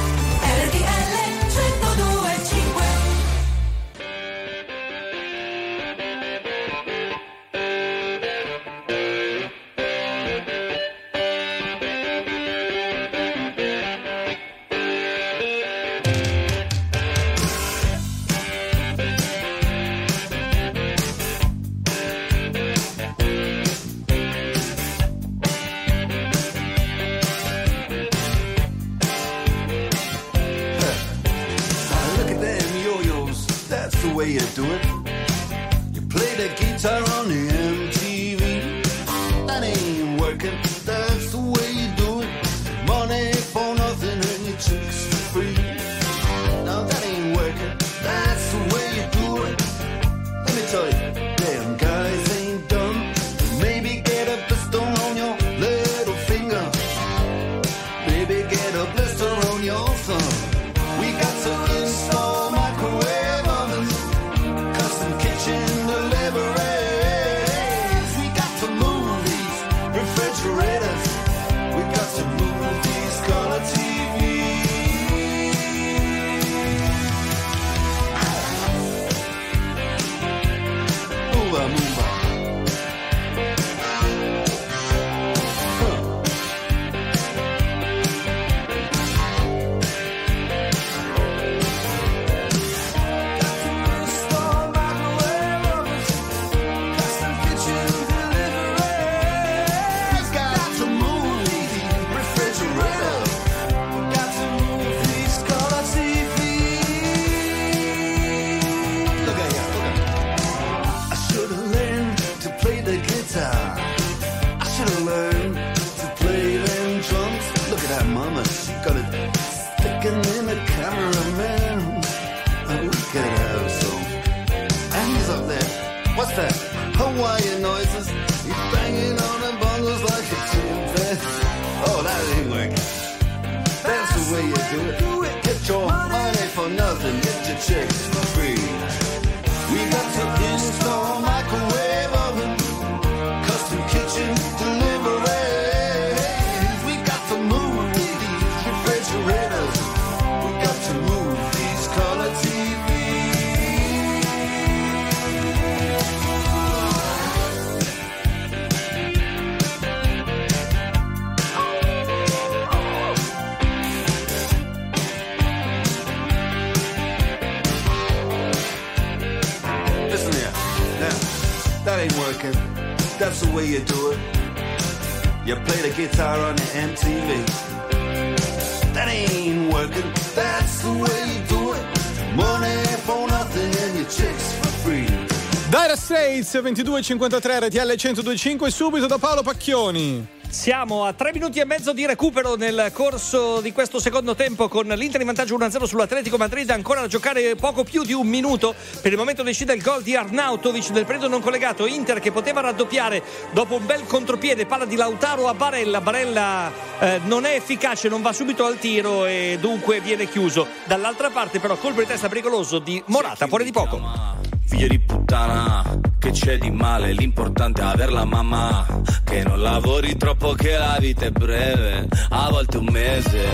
That's the way you do it. You play the guitar on the MTV. That ain't working. That's the way you do it. Money for nothing and your chicks for free.
Dire Straits 22.53 RTL 1025 subito da Paolo Pacchioni.
Siamo a tre minuti e mezzo di recupero nel corso di questo secondo tempo con l'Inter in vantaggio 1-0 sull'Atletico Madrid, ancora da giocare poco più di un minuto. Per il momento decide il gol di Arnautovic nel periodo non collegato. Inter che poteva raddoppiare dopo un bel contropiede, palla di Lautaro a Barella. Barella eh, non è efficace, non va subito al tiro e dunque viene chiuso. Dall'altra parte però colpo di testa pericoloso di Morata, fuori di poco.
Figlio di puttana, che c'è di male? L'importante è aver la mamma. Che non lavori troppo, che la vita è breve, a volte un mese.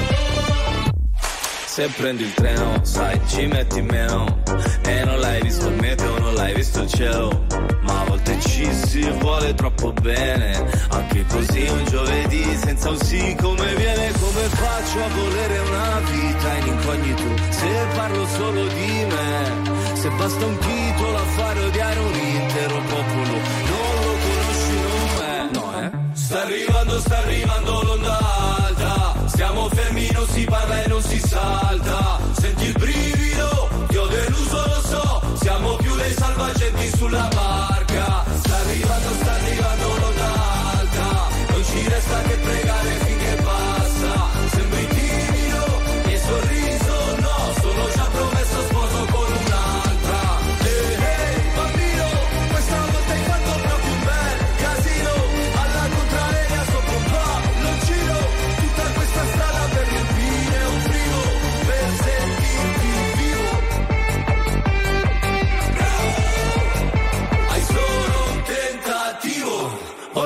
Se prendi il treno, sai, ci metti meno. E non l'hai visto il meteo, non l'hai visto il cielo. Ma a volte ci si vuole troppo bene. Anche così un giovedì senza un sì come viene. Come faccio a volere una vita in incognito? Se parlo solo di me. Se basta un titolo a fare odiare un intero popolo. Non lo conosci, non è. No, eh? Sta arrivando, sta arrivando l'onda alta. Stiamo fermi, non si parla e non si salta. Senti il brivido, ti ho deluso, lo so. Siamo più dei salvagenti sulla barca.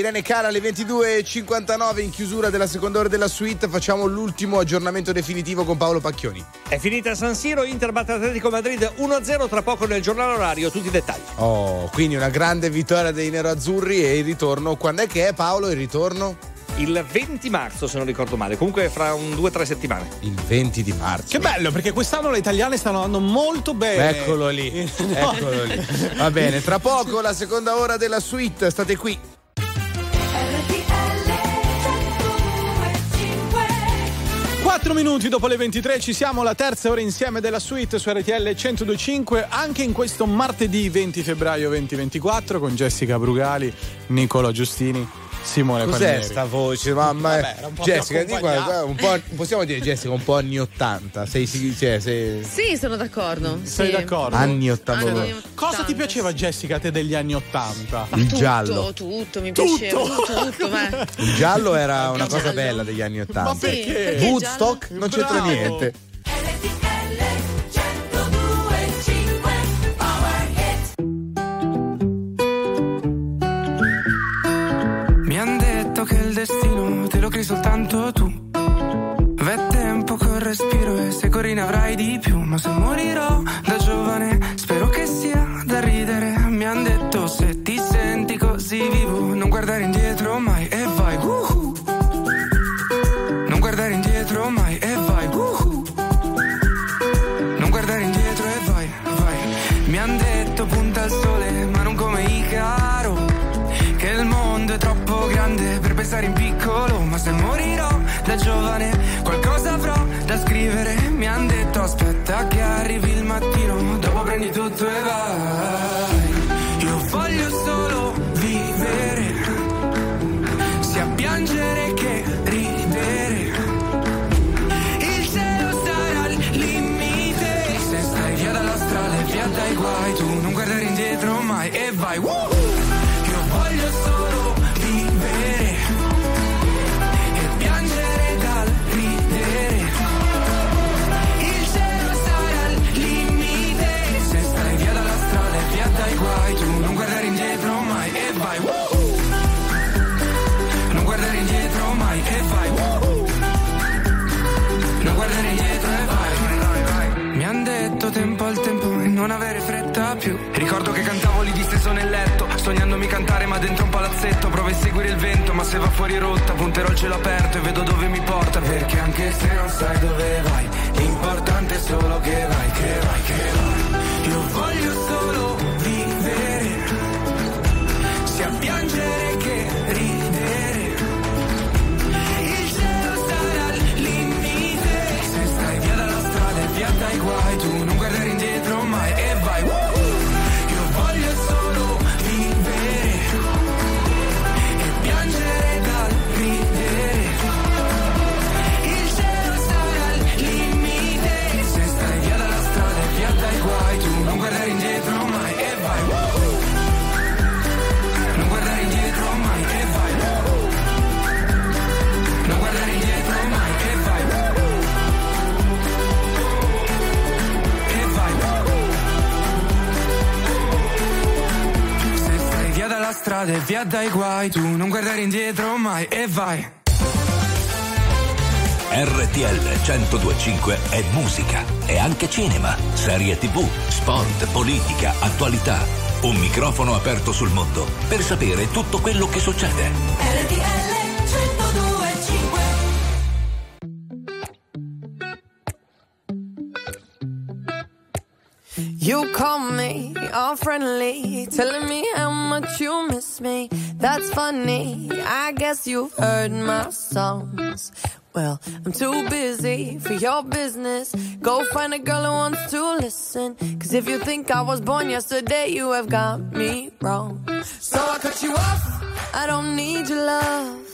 Irene Cara alle 22.59 in chiusura della seconda ora della suite. Facciamo l'ultimo aggiornamento definitivo con Paolo Pacchioni.
È finita San Siro, Inter batte Atletico Madrid 1-0, tra poco nel giornale orario, tutti i dettagli.
Oh, quindi una grande vittoria dei nerazzurri e il ritorno. Quando è che è Paolo il ritorno?
Il 20 marzo, se non ricordo male, comunque fra un 2-3 settimane.
Il 20 di marzo.
Che bello, perché quest'anno le italiane stanno andando molto bene.
Eccolo lì,
No.
eccolo lì. Va bene, tra poco la seconda ora della suite, state qui.
4 minuti dopo le 23 ci siamo, la terza ora insieme della suite su RTL 1025, anche in questo martedì 20 febbraio 2024 con Jessica Brugali, Nicola Giustini, Simone
Cos'è
Palmieri.
sta voce? Mamma
più
Jessica, di qua,
accompagnato.
un po', possiamo dire Jessica un po' anni 80. Sei, cioè, sei-
Sì, sono d'accordo.
Sei
sì.
d'accordo?
anni 80.
Anni
Cosa ti piaceva Jessica a te degli anni 80?
Il
Tutto,
giallo.
tutto, mi
Tutto?
piaceva. Tutto, ma-
Il giallo era una cosa
giallo.
bella degli anni 80.
Ma perché?
Woodstock non c'entra niente.
Crei soltanto tu. V'è tempo col respiro e se corri ne avrai di più. Ma se morirò da giovane, spero che sia da ridere. Mi han detto se ti senti così vivo, non guardare indietro mai e vai. uhu. Mai e vai. Woo! Dai guai, tu non guardare indietro mai e vai.
RTL 1025 è musica, è anche cinema, serie tv, sport, politica, attualità. Un microfono aperto sul mondo per sapere tutto quello che succede.
RTL 1025
You call me all friendly, telling me how much you miss guess you've heard my songs. Well, I'm too busy for your business. Go find a girl who wants to listen. Cause if you think I was born yesterday, you have got me wrong. So I cut you off. I don't need your love.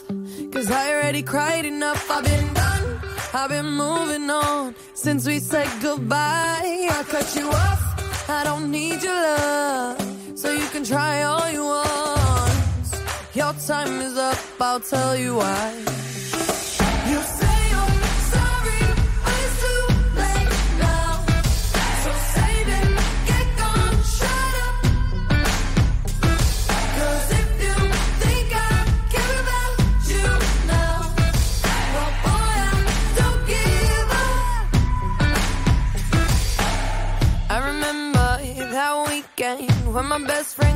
Cause I already cried enough. I've been done. I've been moving on since we said goodbye. I cut you off. I don't need your love. So you can try all you want. Your time is up. I'll tell you why. You say I'm sorry, but it's too late now. So save it, get gone, shut up. 'Cause if you think I care about you now, well, boy, I don't give up. I remember that weekend when my best friend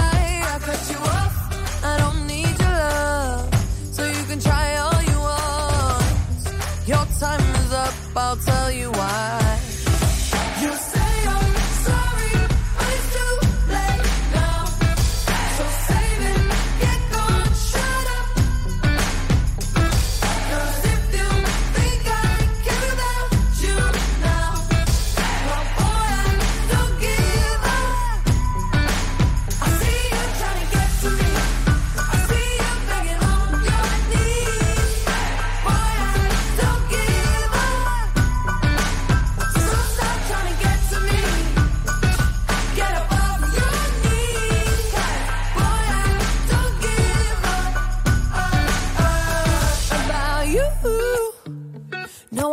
I'll tell you why.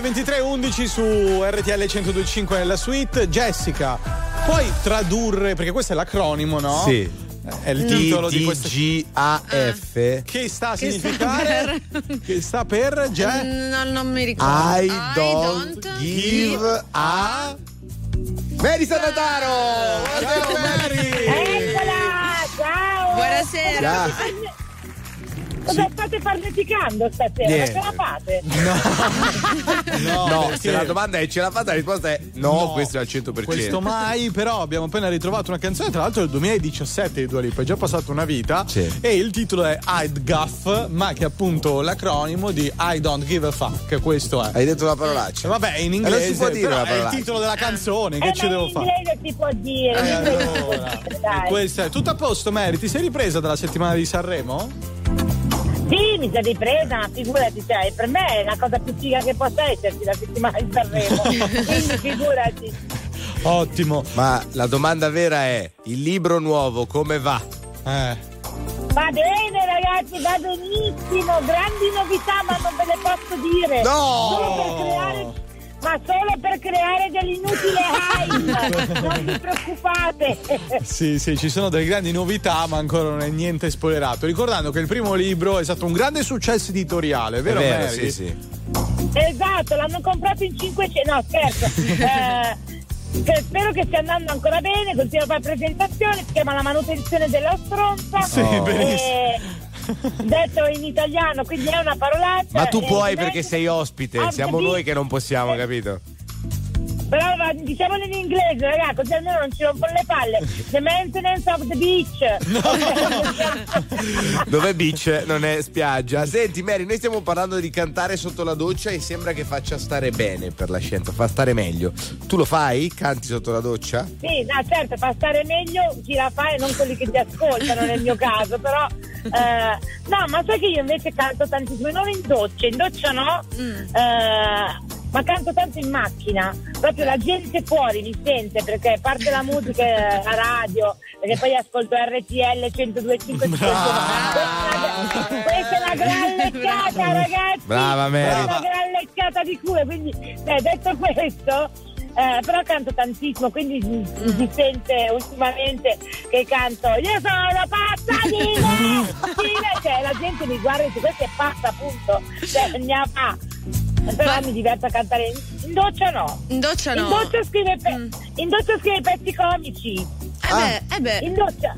Alle 23.11 su RTL 1025 nella suite. Jessica, puoi tradurre, perché questo è l'acronimo, no?
Sì.
È il titolo di questo.
G-A-F.
Che sta a
Che sta
significare? che sta per Ge-
No, non mi ricordo.
I don't give a. Mary Sanataro!
Ciao Mary!
Eccola! Ciao!
Buonasera.
Cosa state farneticando stasera?
Niente.
Ma ce la fate?
No,
No,
perché-
se la domanda è ce l'ha fatta, la risposta è no,
No,
questo è al 100%.
Questo mai, però abbiamo appena ritrovato una canzone, tra l'altro del 2017 di Dua Lipa, è già passata una vita.
Sì.
E il titolo è I'd Guff, ma che è appunto l'acronimo di I don't give a fuck. Questo è.
Hai detto una parolaccia.
vabbè, in
Eh, non si
inglese,
può dire
è il titolo della canzone, che
Eh,
ci devo
in
fare?
inglese si può dire,
Eh,
in inglese si può
allora, questo è tutto a posto, Mary. Ti sei ripresa dalla settimana di Sanremo?
Sì, mi sono ripresa, ma figurati, cioè, per me è la cosa più figa che possa esserci la settimana di Sanremo. Quindi figurati.
Ottimo.
Ma la domanda vera è: il libro nuovo come va?
Eh.
Va bene ragazzi, va benissimo, grandi novità ma non ve le posso dire.
No!
Solo per creare- ma solo per creare dell'inutile hype, non vi preoccupate.
Sì, sì, ci sono delle grandi novità, ma ancora non è niente spoilerato. Ricordando che il primo libro è stato un grande successo editoriale, vero,
è vero,
Mary?
sì, sì.
Esatto, l'hanno comprato in 500, no scherzo. Eh, spero che stia andando ancora bene, continua a fare presentazioni, si chiama La manutenzione della stronza.
Sì,
Oh.
benissimo.
detto in italiano, quindi è una parolaccia.
Ma tu
eh,
puoi perché sei ospite,
Ah,
siamo noi che non possiamo, capito?
Però diciamolo in inglese, ragazzi, così almeno non ci rompono le palle. The maintenance of the beach.
Dove beach non è spiaggia. Senti, Mary, noi stiamo parlando di cantare sotto la doccia e sembra che faccia stare bene per la scienza, fa stare meglio. Tu lo fai? Canti sotto la doccia?
Sì, no, certo, fa stare meglio chi la fa e non quelli che ti ascoltano nel mio caso, però eh, no, ma sai che io invece canto tantissimo, non in doccia, in doccia no, eh, ma canto tanto in macchina, proprio la gente fuori mi sente perché parte la musica, eh, la radio, perché poi ascolto RTL 102.5 questa è una gran leccata ragazzi.
Brava, Mary.
Questa è una gran leccata di culo quindi eh, detto questo eh, però canto tantissimo quindi si, si sente ultimamente che canto io sono pazza di me cioè la gente mi guarda e dice questa è pazza appunto. Cioè ha fa. Però mi diverto a cantare. In, doccia no.
In doccia no.
in doccia scrive, pe- in doccia scrive pezzi comici.
Eh beh, eh beh.
in doccia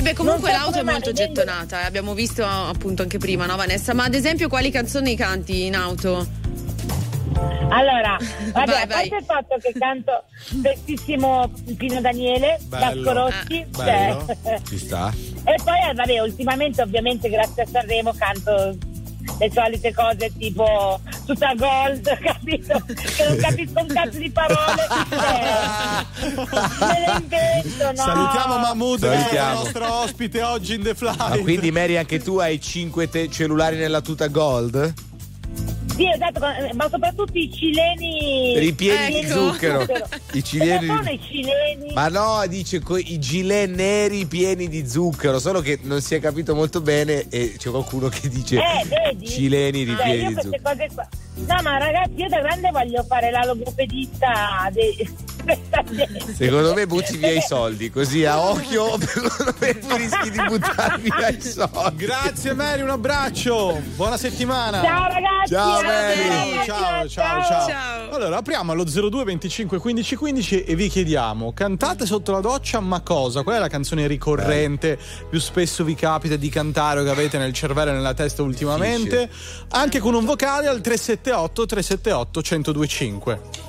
E beh, comunque
so
l'auto è molto
mai,
gettonata, eh, abbiamo visto appunto anche prima, no Vanessa? Ma ad esempio quali canzoni canti in auto?
Allora, vabbè,
Vai,
a
vai.
parte il fatto che canto spessissimo Pino Daniele. Vasco Rossi,
Bello.
cioè,
Ci sta.
e poi eh, vabbè, ultimamente ovviamente grazie a Sanremo canto le solite cose tipo tutta gold, capito? Che non capisco un cazzo di parole, eh, me le invento, no?
Salutiamo Mahmood, il
Salutiamo.
nostro ospite oggi in The Fly.
Ma quindi, Mary, anche tu hai 5 cellulari nella tuta gold?
Sì, esatto, ma soprattutto i cileni
Ripieni di
Ecco.
zucchero. I cileni.
Cosa sono i cileni?
Ma no, dice co- i gilet neri pieni di zucchero, solo che non si è capito molto bene e c'è qualcuno che dice
Eh, vedi?
cileni
Cioè,
ripieni
io
di
queste
zucchero.
cose qua. No, ma ragazzi, io da grande voglio fare la logopedista dei.
Secondo me butti via i soldi, così a occhio, secondo me tu rischi di buttare via i soldi.
Grazie Mary, un abbraccio. Buona settimana.
Ciao ragazzi.
Ciao, Mary.
prossima.
Ciao, ciao, ciao. Allora, apriamo allo 02 25 15 15 e vi chiediamo: cantate sotto la doccia, ma cosa? Qual è la canzone ricorrente? Più spesso vi capita di cantare o che avete nel cervello e nella testa ultimamente? Anche con un vocale al 378 378 1025.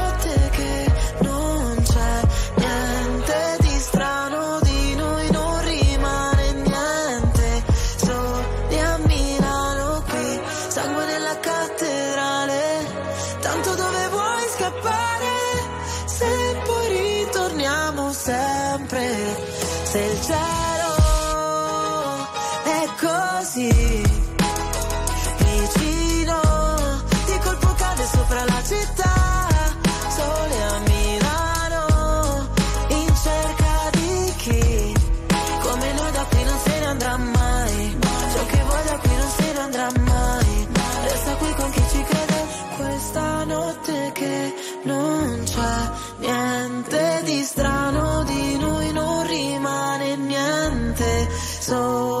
niente.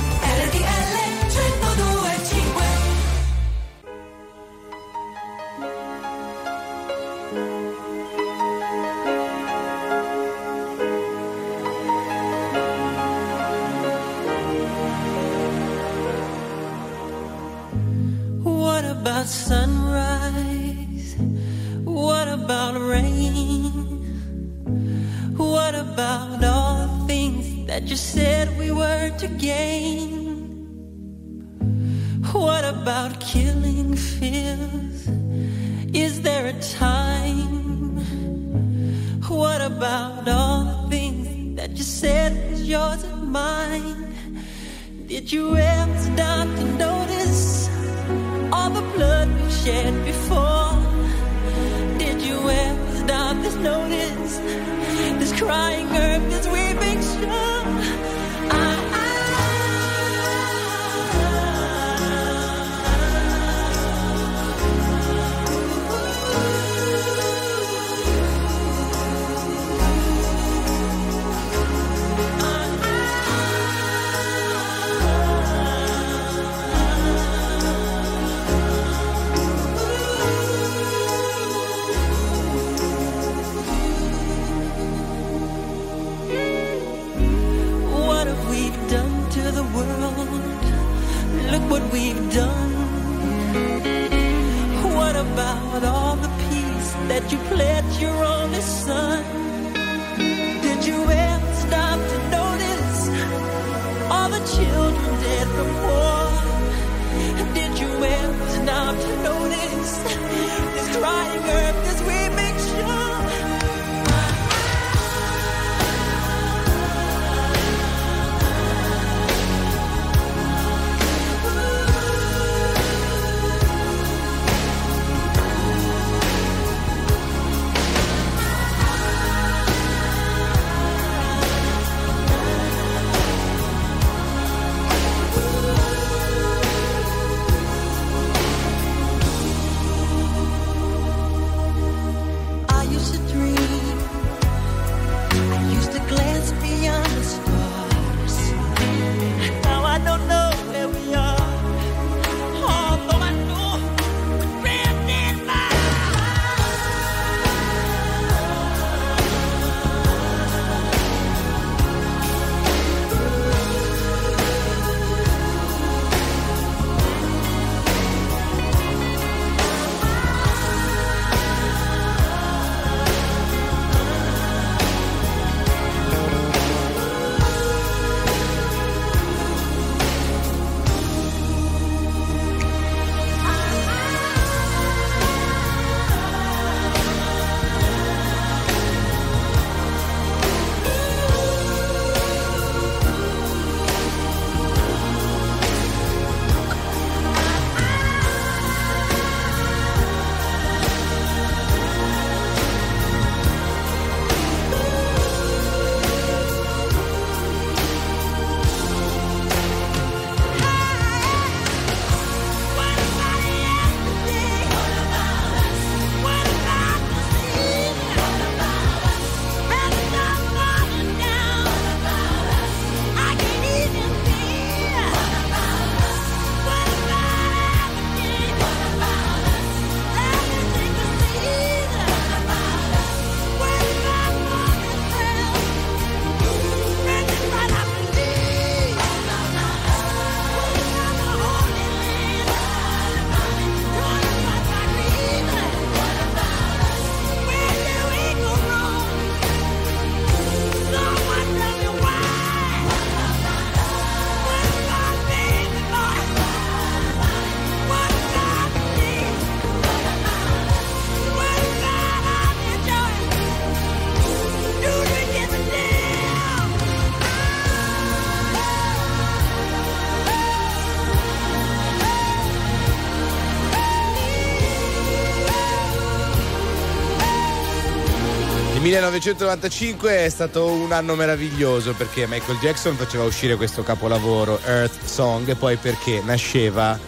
1995 è stato un anno meraviglioso perché Michael Jackson faceva uscire questo capolavoro Earth Song e poi perché nasceva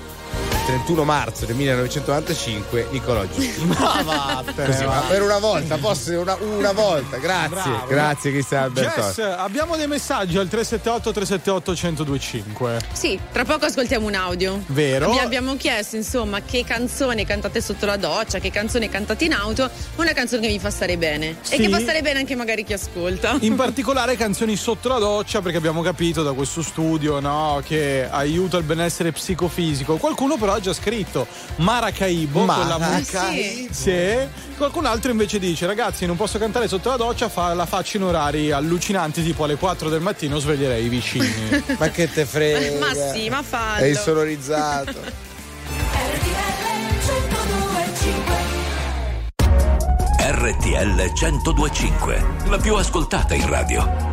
31 marzo del 1995 Nicolò Giustini.
Ma vattene,
Così, ma
va.
per una volta, posso una, una volta, grazie,
Bravo.
grazie Cristian Alberto.
Jess, abbiamo dei messaggi al 378 378 1025.
Sì, tra poco ascoltiamo un audio.
Vero?
Vi abbiamo chiesto, insomma, che canzone cantate sotto la doccia, che canzone cantate in auto, una canzone che vi fa stare bene.
Sì.
E che fa stare bene anche magari chi ascolta.
In particolare canzoni sotto la doccia perché abbiamo capito da questo studio no, che aiuta il benessere psicofisico. Qualcuno però ha già scritto Maracaibo con la
Maracaibo.
musica. Sì. Qualcun altro invece dice ragazzi non posso cantare sotto la doccia, fa- la faccio in orari allucinanti tipo alle 4 del mattino sveglierei i vicini.
Ma che te frega?
Ma sì, ma fallo.
È insonorizzato.
RTL 1025, la più ascoltata in radio.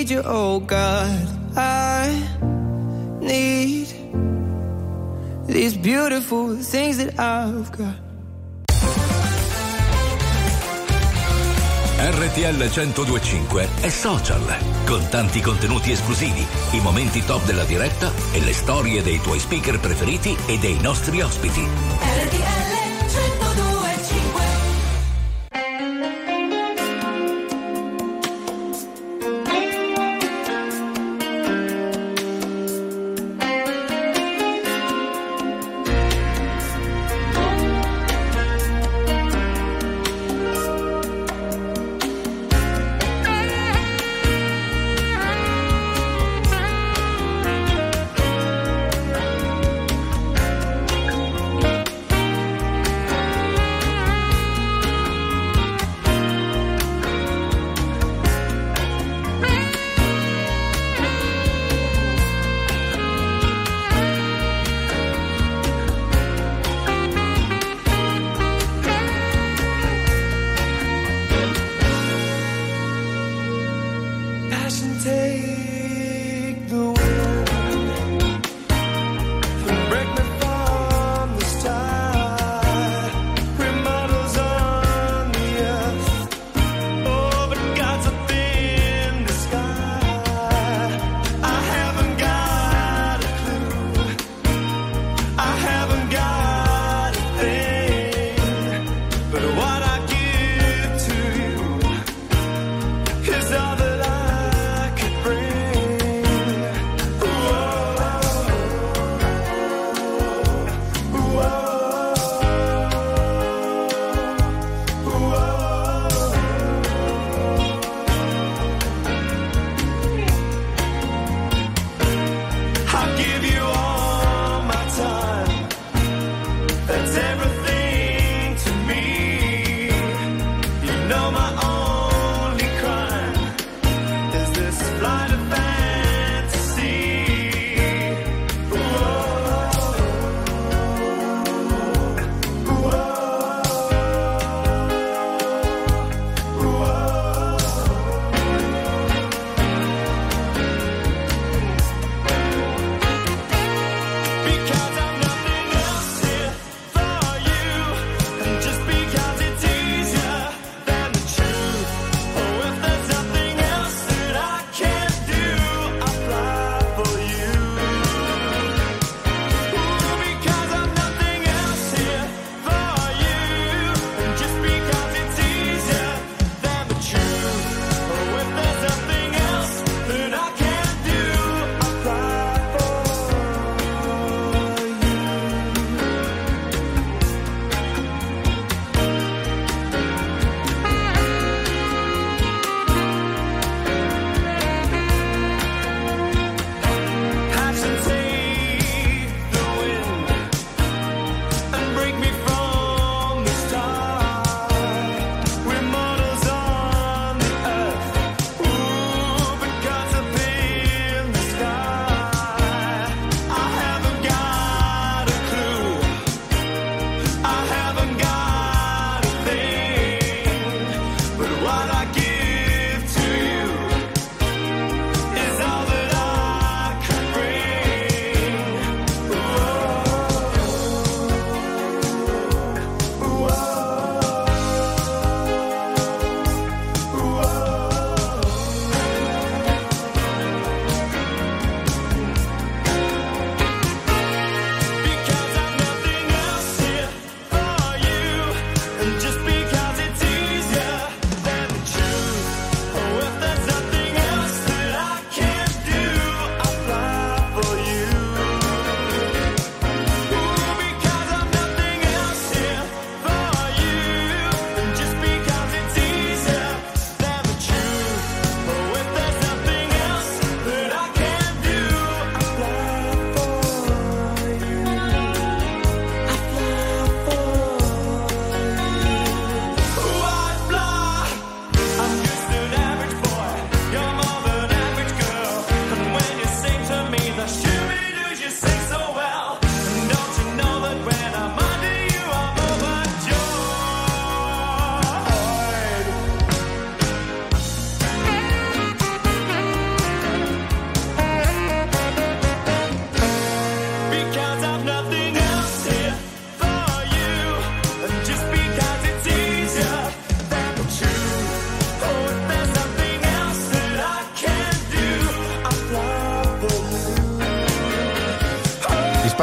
need you, oh God. I need these beautiful things that I've got.
RTL 1025 è social, con tanti contenuti esclusivi, i momenti top della diretta e le storie dei tuoi speaker preferiti e dei nostri ospiti.
RTL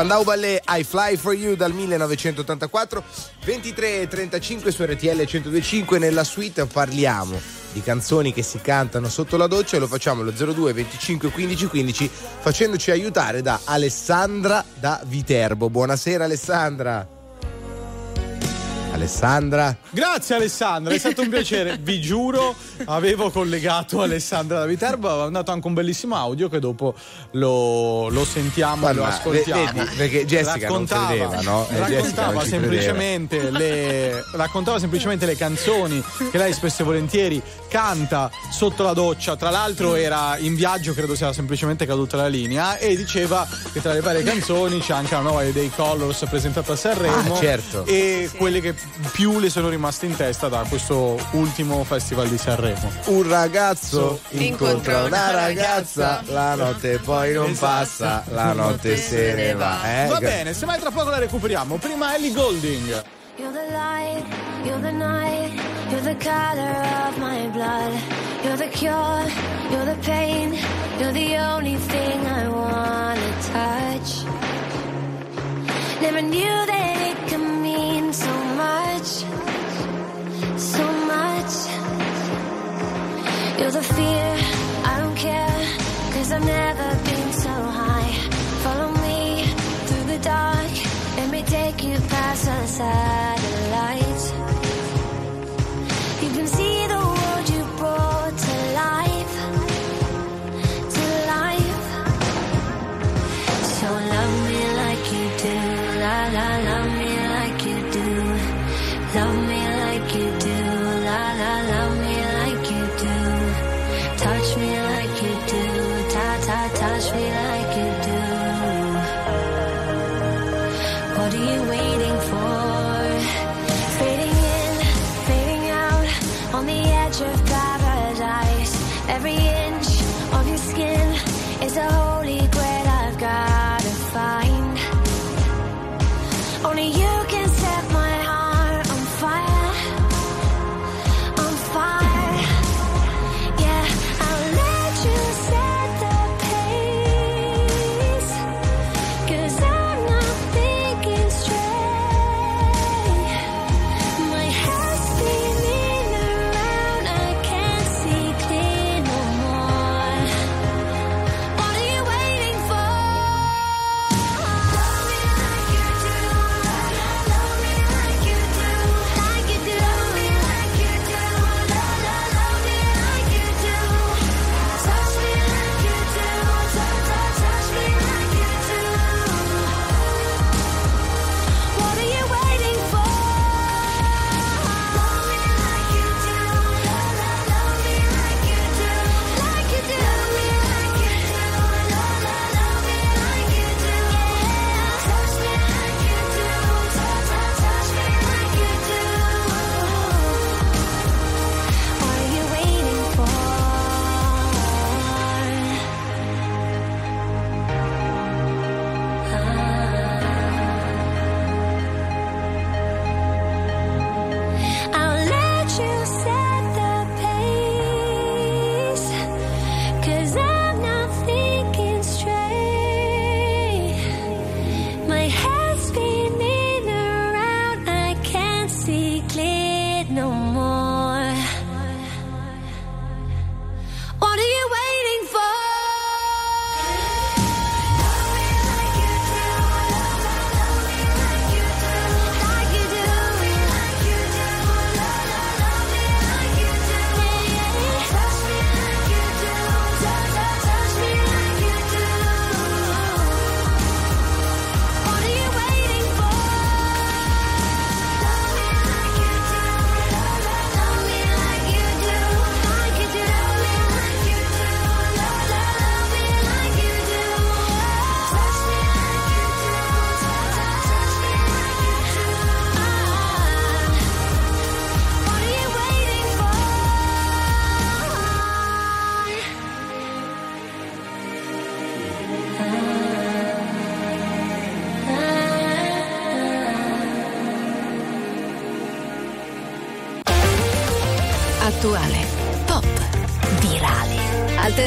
Spandau Ballet I Fly For You dal 1984 23 e 35 su RTL 1025 nella suite parliamo di canzoni che si cantano sotto la doccia e lo facciamo allo 02 25 15 15 facendoci aiutare da Alessandra da Viterbo. Buonasera Alessandra. Alessandra
Grazie Alessandra, è stato un piacere, vi giuro, avevo collegato Alessandra da Viterbo, aveva mandato anche un bellissimo audio che dopo lo, lo sentiamo e lo ascoltiamo.
vedi, perché Jessica non credeva, no? Eh,
raccontava, semplicemente le, raccontava semplicemente le canzoni che lei spesso e volentieri canta sotto la doccia, tra l'altro era in viaggio, credo sia semplicemente caduta la linea e diceva che tra le varie canzoni c'è anche la nuova dei Colors presentata a Sanremo
Ah, certo.
e quelle che più le sono rimaste in testa da questo ultimo festival di Sanremo.
un ragazzo
Incontra
una ragazza la notte poi non
Esatto.
passa la notte se ne va eh?
Va bene, se mai tra poco la recuperiamo. Prima Ellie Golding.
You're the light, you're the night, you're the color of my blood. You're the cure, you're the pain, you're the only thing I wanna touch. Never knew that I don't care, cause I've never been so high. Follow me through the dark, let me take you past the satellites.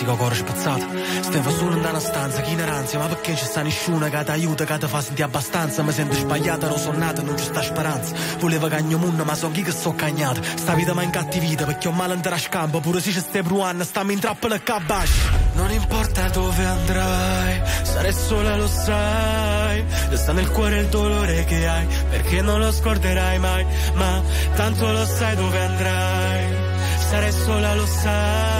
In silenzio con cuore spezzato. Stavo solo in una stanza, che ignoranza Ma perché ci sta nessuno che ti aiuta, che ti fa sentire abbastanza? Mi sento sbagliata, non sono nata, non ci sta speranza. Volevo cagno munno, ma so chi che so cagnata Sta vita mi ha incattivita, perché ho male andare a scampo. Pure se ci stai bruando, stammi in trappola e cabash Non importa dove andrai Sarai sola, lo sai. Sta nel cuore il dolore che hai Perché non lo scorderai mai. Ma tanto lo sai dove andrai. Sarai sola, lo sai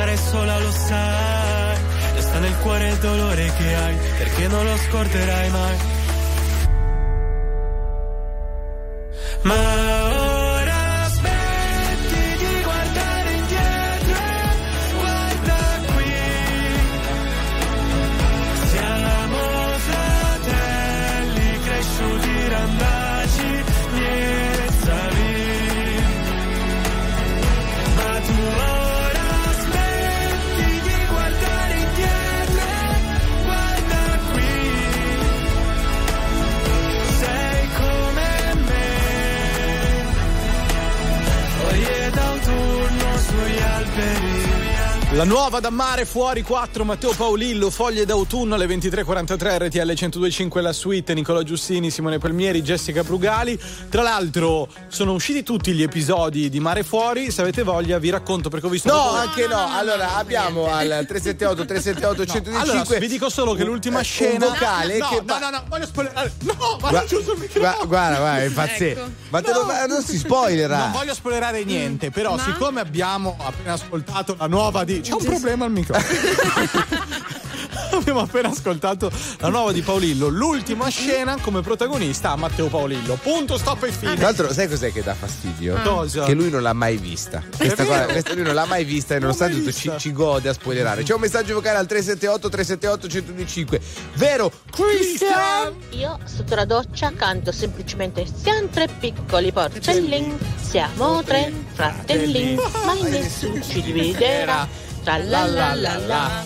Sarai sola, lo sai. Resta nel cuore il dolore che hai, perché non lo scorderai mai. Ma
La nuova da mare fuori 4 Matteo Paolillo, foglie d'autunno alle 23.43 RTL 1025 la suite Nicola Giustini, Simone Palmieri, Jessica Brugali. Tra l'altro sono usciti tutti gli episodi di Mare Fuori, se avete voglia vi racconto perché ho visto
No,
proprio-
anche no. Allora, abbiamo al 378 378 125
Allora, vi dico solo che l'ultima scena
un vocale
no,
che
no,
va-
no, no, voglio spoilerare. No,
Gua-
vado giù sul microfono.
gua- guarda, guarda, è pazzesco.
Ecco.
Ma te lo non si spoilerà.
Non voglio spoilerare niente, però siccome abbiamo appena ascoltato la nuova di c'è un problema al microfono. Abbiamo appena ascoltato la nuova di Paolillo, l'ultima scena come protagonista ha Matteo Paolillo. Punto, stop e fine.
Tra l'altro, sai cos'è che dà fastidio?
Ah. Cosa?
Che lui non l'ha mai vista. Questa, qua- questa lui non l'ha mai vista e nonostante tutto ci, ci gode a spoilerare. C'è un messaggio vocale al 378 378 125. Vero? Christian!
Io sotto la doccia canto semplicemente Siamo tre piccoli porcellin, siamo tre fratelli, mai nessuno ci dividerà. Tra la la la la.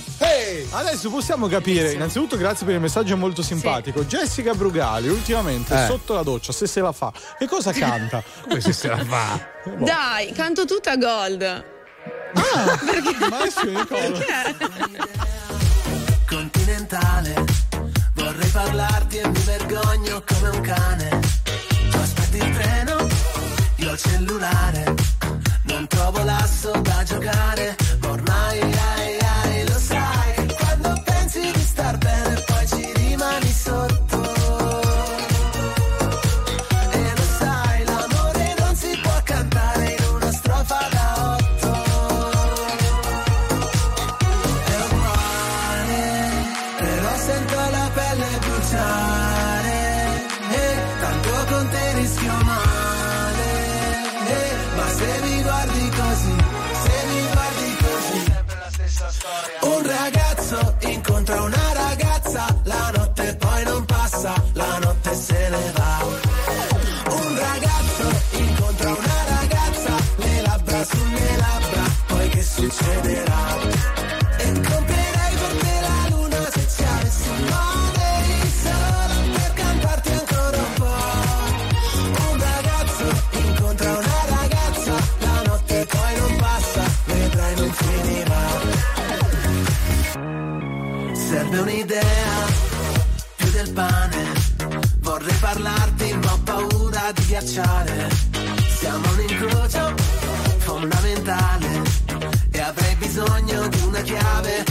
Adesso possiamo capire, innanzitutto grazie per il messaggio molto simpatico. Jessica Brugali ultimamente
Eh.
sotto la doccia, se se la fa, che cosa canta?
Come se se la fa?
Dai, canto tutta gold.
Ah, Maestro Nicola.
continentale. Vorrei parlarti e mi vergogno come un cane. Tu aspetti il treno, io il cellulare. Non trovo l'asso da giocare, ma ormai ai, ai, incontra una ragazza, la notte poi non passa, la notte se ne va. come un'idea, più del pane. Vorrei parlarti, ma ho paura di ghiacciare. Siamo un incrocio fondamentale e avrei bisogno di una chiave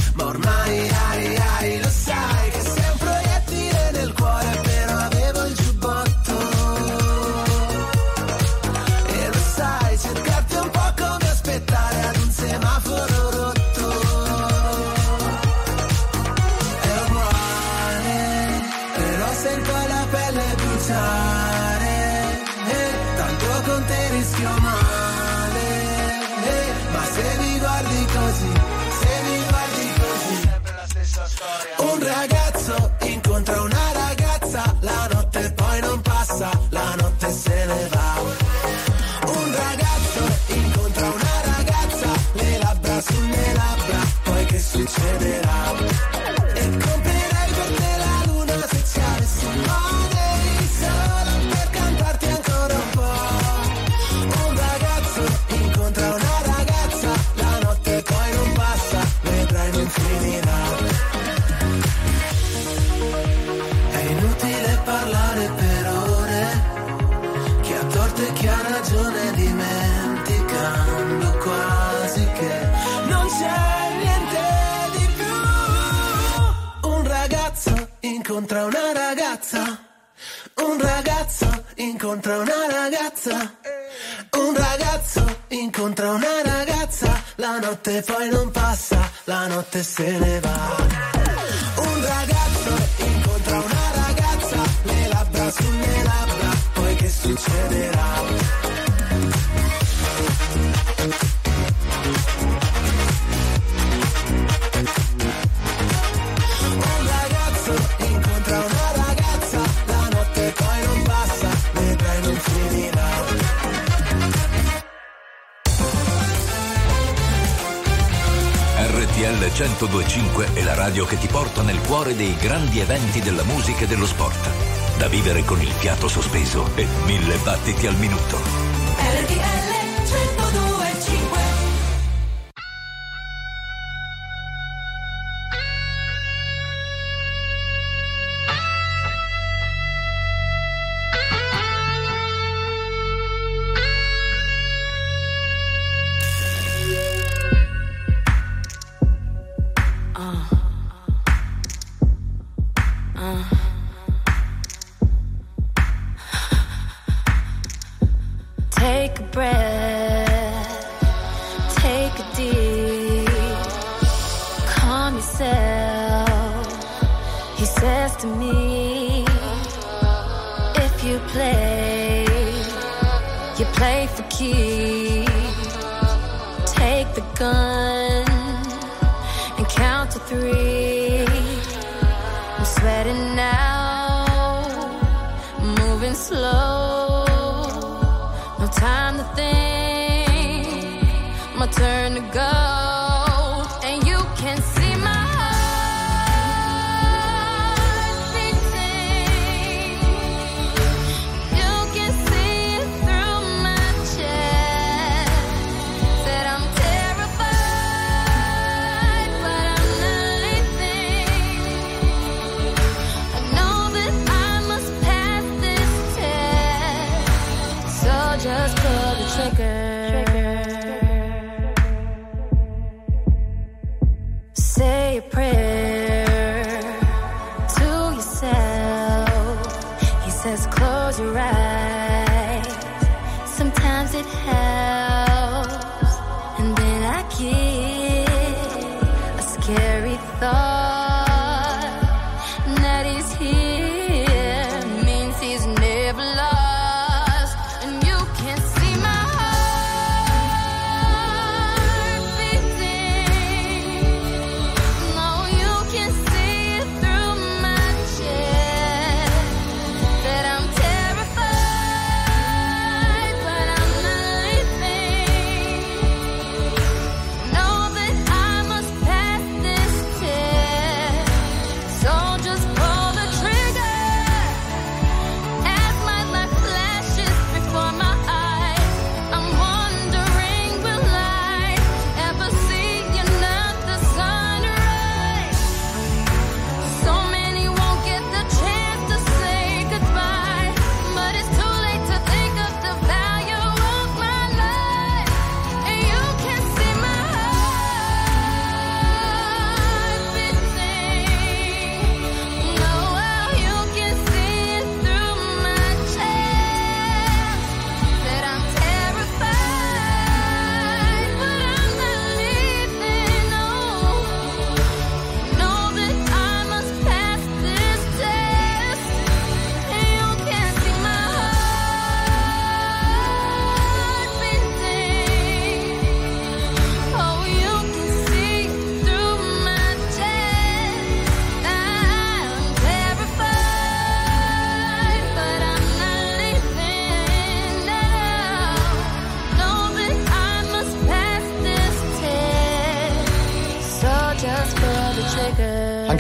Social
Media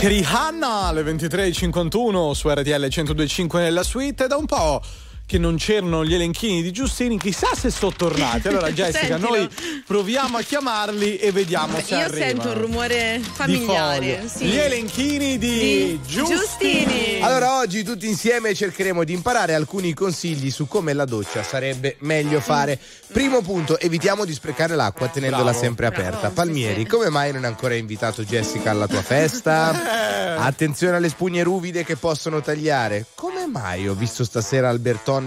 Rihanna alle 23.51 su RTL 102.5 nella suite. Da un po' che non c'erano gli elenchini di Giustini, chissà se sono tornati. Allora, Jessica,
Sentilo.
noi proviamo a chiamarli e vediamo se
Io
arrivano.
sento un rumore familiare. Sì.
Gli elenchini di,
Di
Giustini.
Giustini.
Allora oggi tutti insieme cercheremo di imparare alcuni consigli su come la doccia sarebbe meglio fare. Primo punto, evitiamo di sprecare l'acqua tenendola
Bravo.
sempre aperta. Palmieri, come mai non hai ancora invitato Jessica alla tua festa? Attenzione alle spugne ruvide che possono tagliare. Come mai ho visto stasera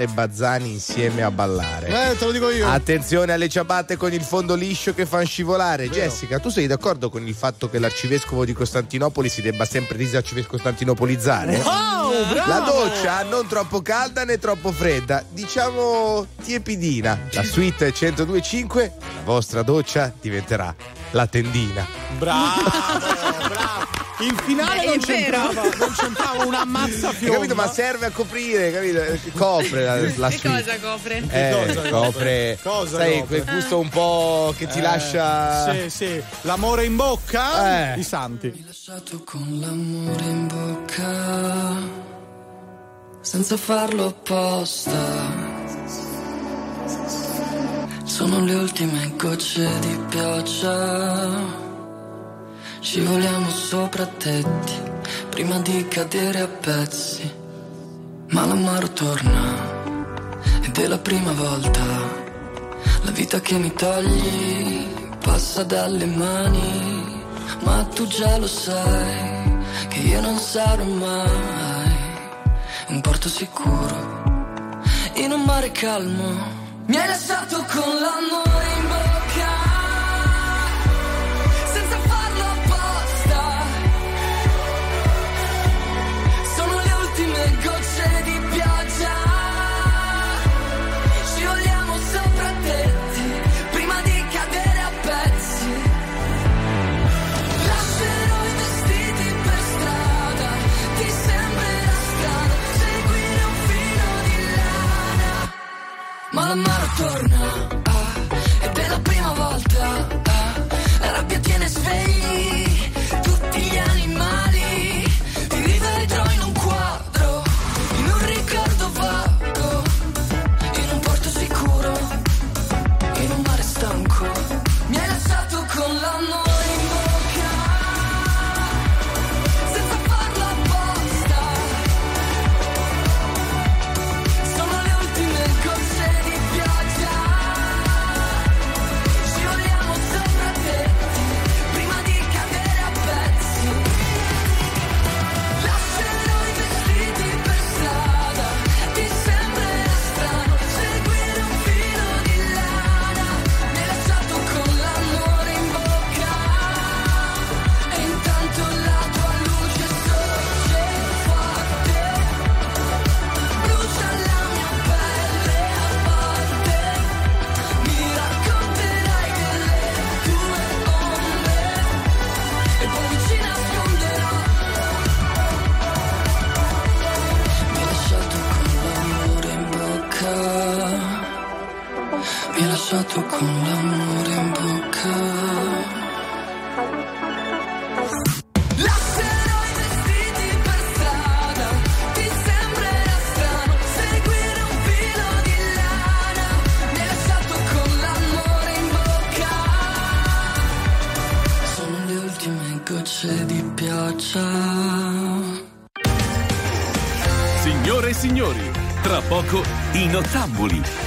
E Bazzani insieme a ballare?
Eh, te lo dico io.
Attenzione alle ciabatte con il fondo liscio che fanno scivolare. Jessica, tu sei d'accordo con il fatto che l'arcivescovo di Costantinopoli si debba sempre disarcivescostantinopolizzare?
Wow, bravo!
La doccia non troppo calda né troppo fredda, diciamo tiepidina. La suite 1025, la vostra doccia diventerà la tendina.
Bravo, bravo. In finale
Beh,
non c'entrava, non c'entrava una mazza
Hai
fiomba.
capito? Ma serve a coprire, capito? Copre la, la
Che
suite.
cosa copre?
Eh,
cosa
copre,
Cosa
sai,
copre?
quel gusto un po' che ti
Eh,
lascia.
Sì, sì. L'amore in bocca?
Eh.
I santi.
lasciato con l'amore in bocca, senza farlo apposta. Sono le ultime gocce di pioggia. Scivoliamo sopra tetti prima di cadere a pezzi. Ma l'amaro torna ed è la prima volta. La vita che mi togli passa dalle mani, ma tu già lo sai che io non sarò mai un porto sicuro in un mare calmo. Mi hai lasciato con l'amore Ma l'amaro torna, bocca. Sono le ultime gocce di pioggia.
Signore e signori, tra poco i nottambuli.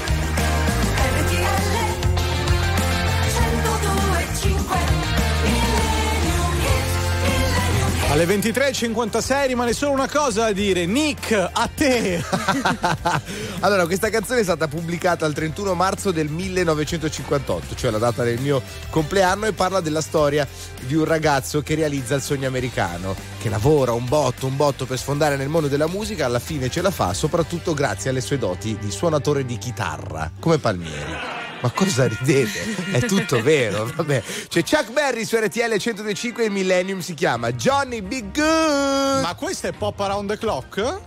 Alle 23.56 rimane solo una cosa da dire. Nick, a te.
Allora, questa canzone è stata pubblicata il 31 marzo del 1958, cioè la data del mio compleanno, e parla della storia di un ragazzo che realizza il sogno americano, che lavora un botto, un botto per sfondare nel mondo della musica, alla fine ce la fa, soprattutto grazie alle sue doti di suonatore di chitarra, come Palmieri. Ma cosa ridete? È tutto vero, vabbè. C'è Chuck Berry su RTL 125 e il Millennium si chiama Johnny Big Good.
Ma questo è Pop Around the Clock?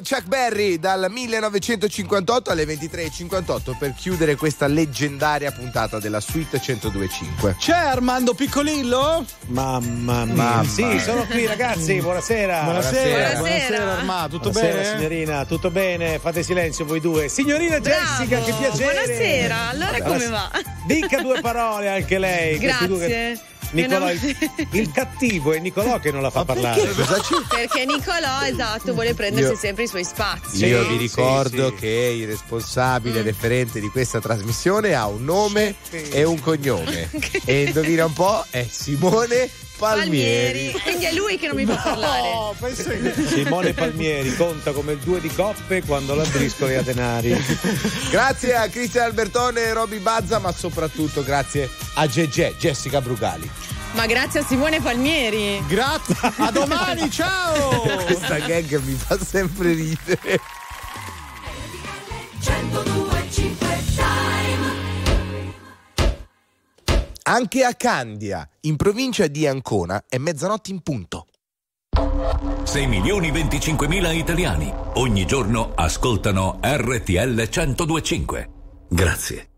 Chuck Berry dal 1958 alle 23.58 per chiudere questa leggendaria puntata della Suite 1025.
C'è Armando Piccolillo?
Mamma mia. Sì, sono qui ragazzi, buonasera.
Buonasera, buonasera, Armando, tutto
Buonasera,
bene?
signorina, tutto bene? Fate silenzio voi due. Signorina Jessica, che piacere.
Buonasera, allora come va?
Dica due parole anche lei.
Grazie.
Nicolò, il, il cattivo è Nicolò che non la fa parlare.
Perché Nicolò, esatto, vuole prendersi
Io-
sempre i suoi spazi.
Io vi ricordo che il responsabile referente di questa trasmissione ha un nome e un cognome. e indovina un po', è Simone Palmieri.
Quindi è lui che non mi fa parlare.
Simone Palmieri conta come il due di coppe quando l'ambriscono a denari.
Grazie a Cristian Albertone e Roby Bazza, ma soprattutto grazie a Gegè, Jessica Brugali.
Ma grazie a Simone Palmieri.
Grazie, a domani, ciao!
Questa gag mi fa sempre ridere.
1025 Time.
Anche a Candia, in provincia di Ancona, è mezzanotte in punto.
6 milioni 25 mila italiani ogni giorno ascoltano RTL 1025. Grazie.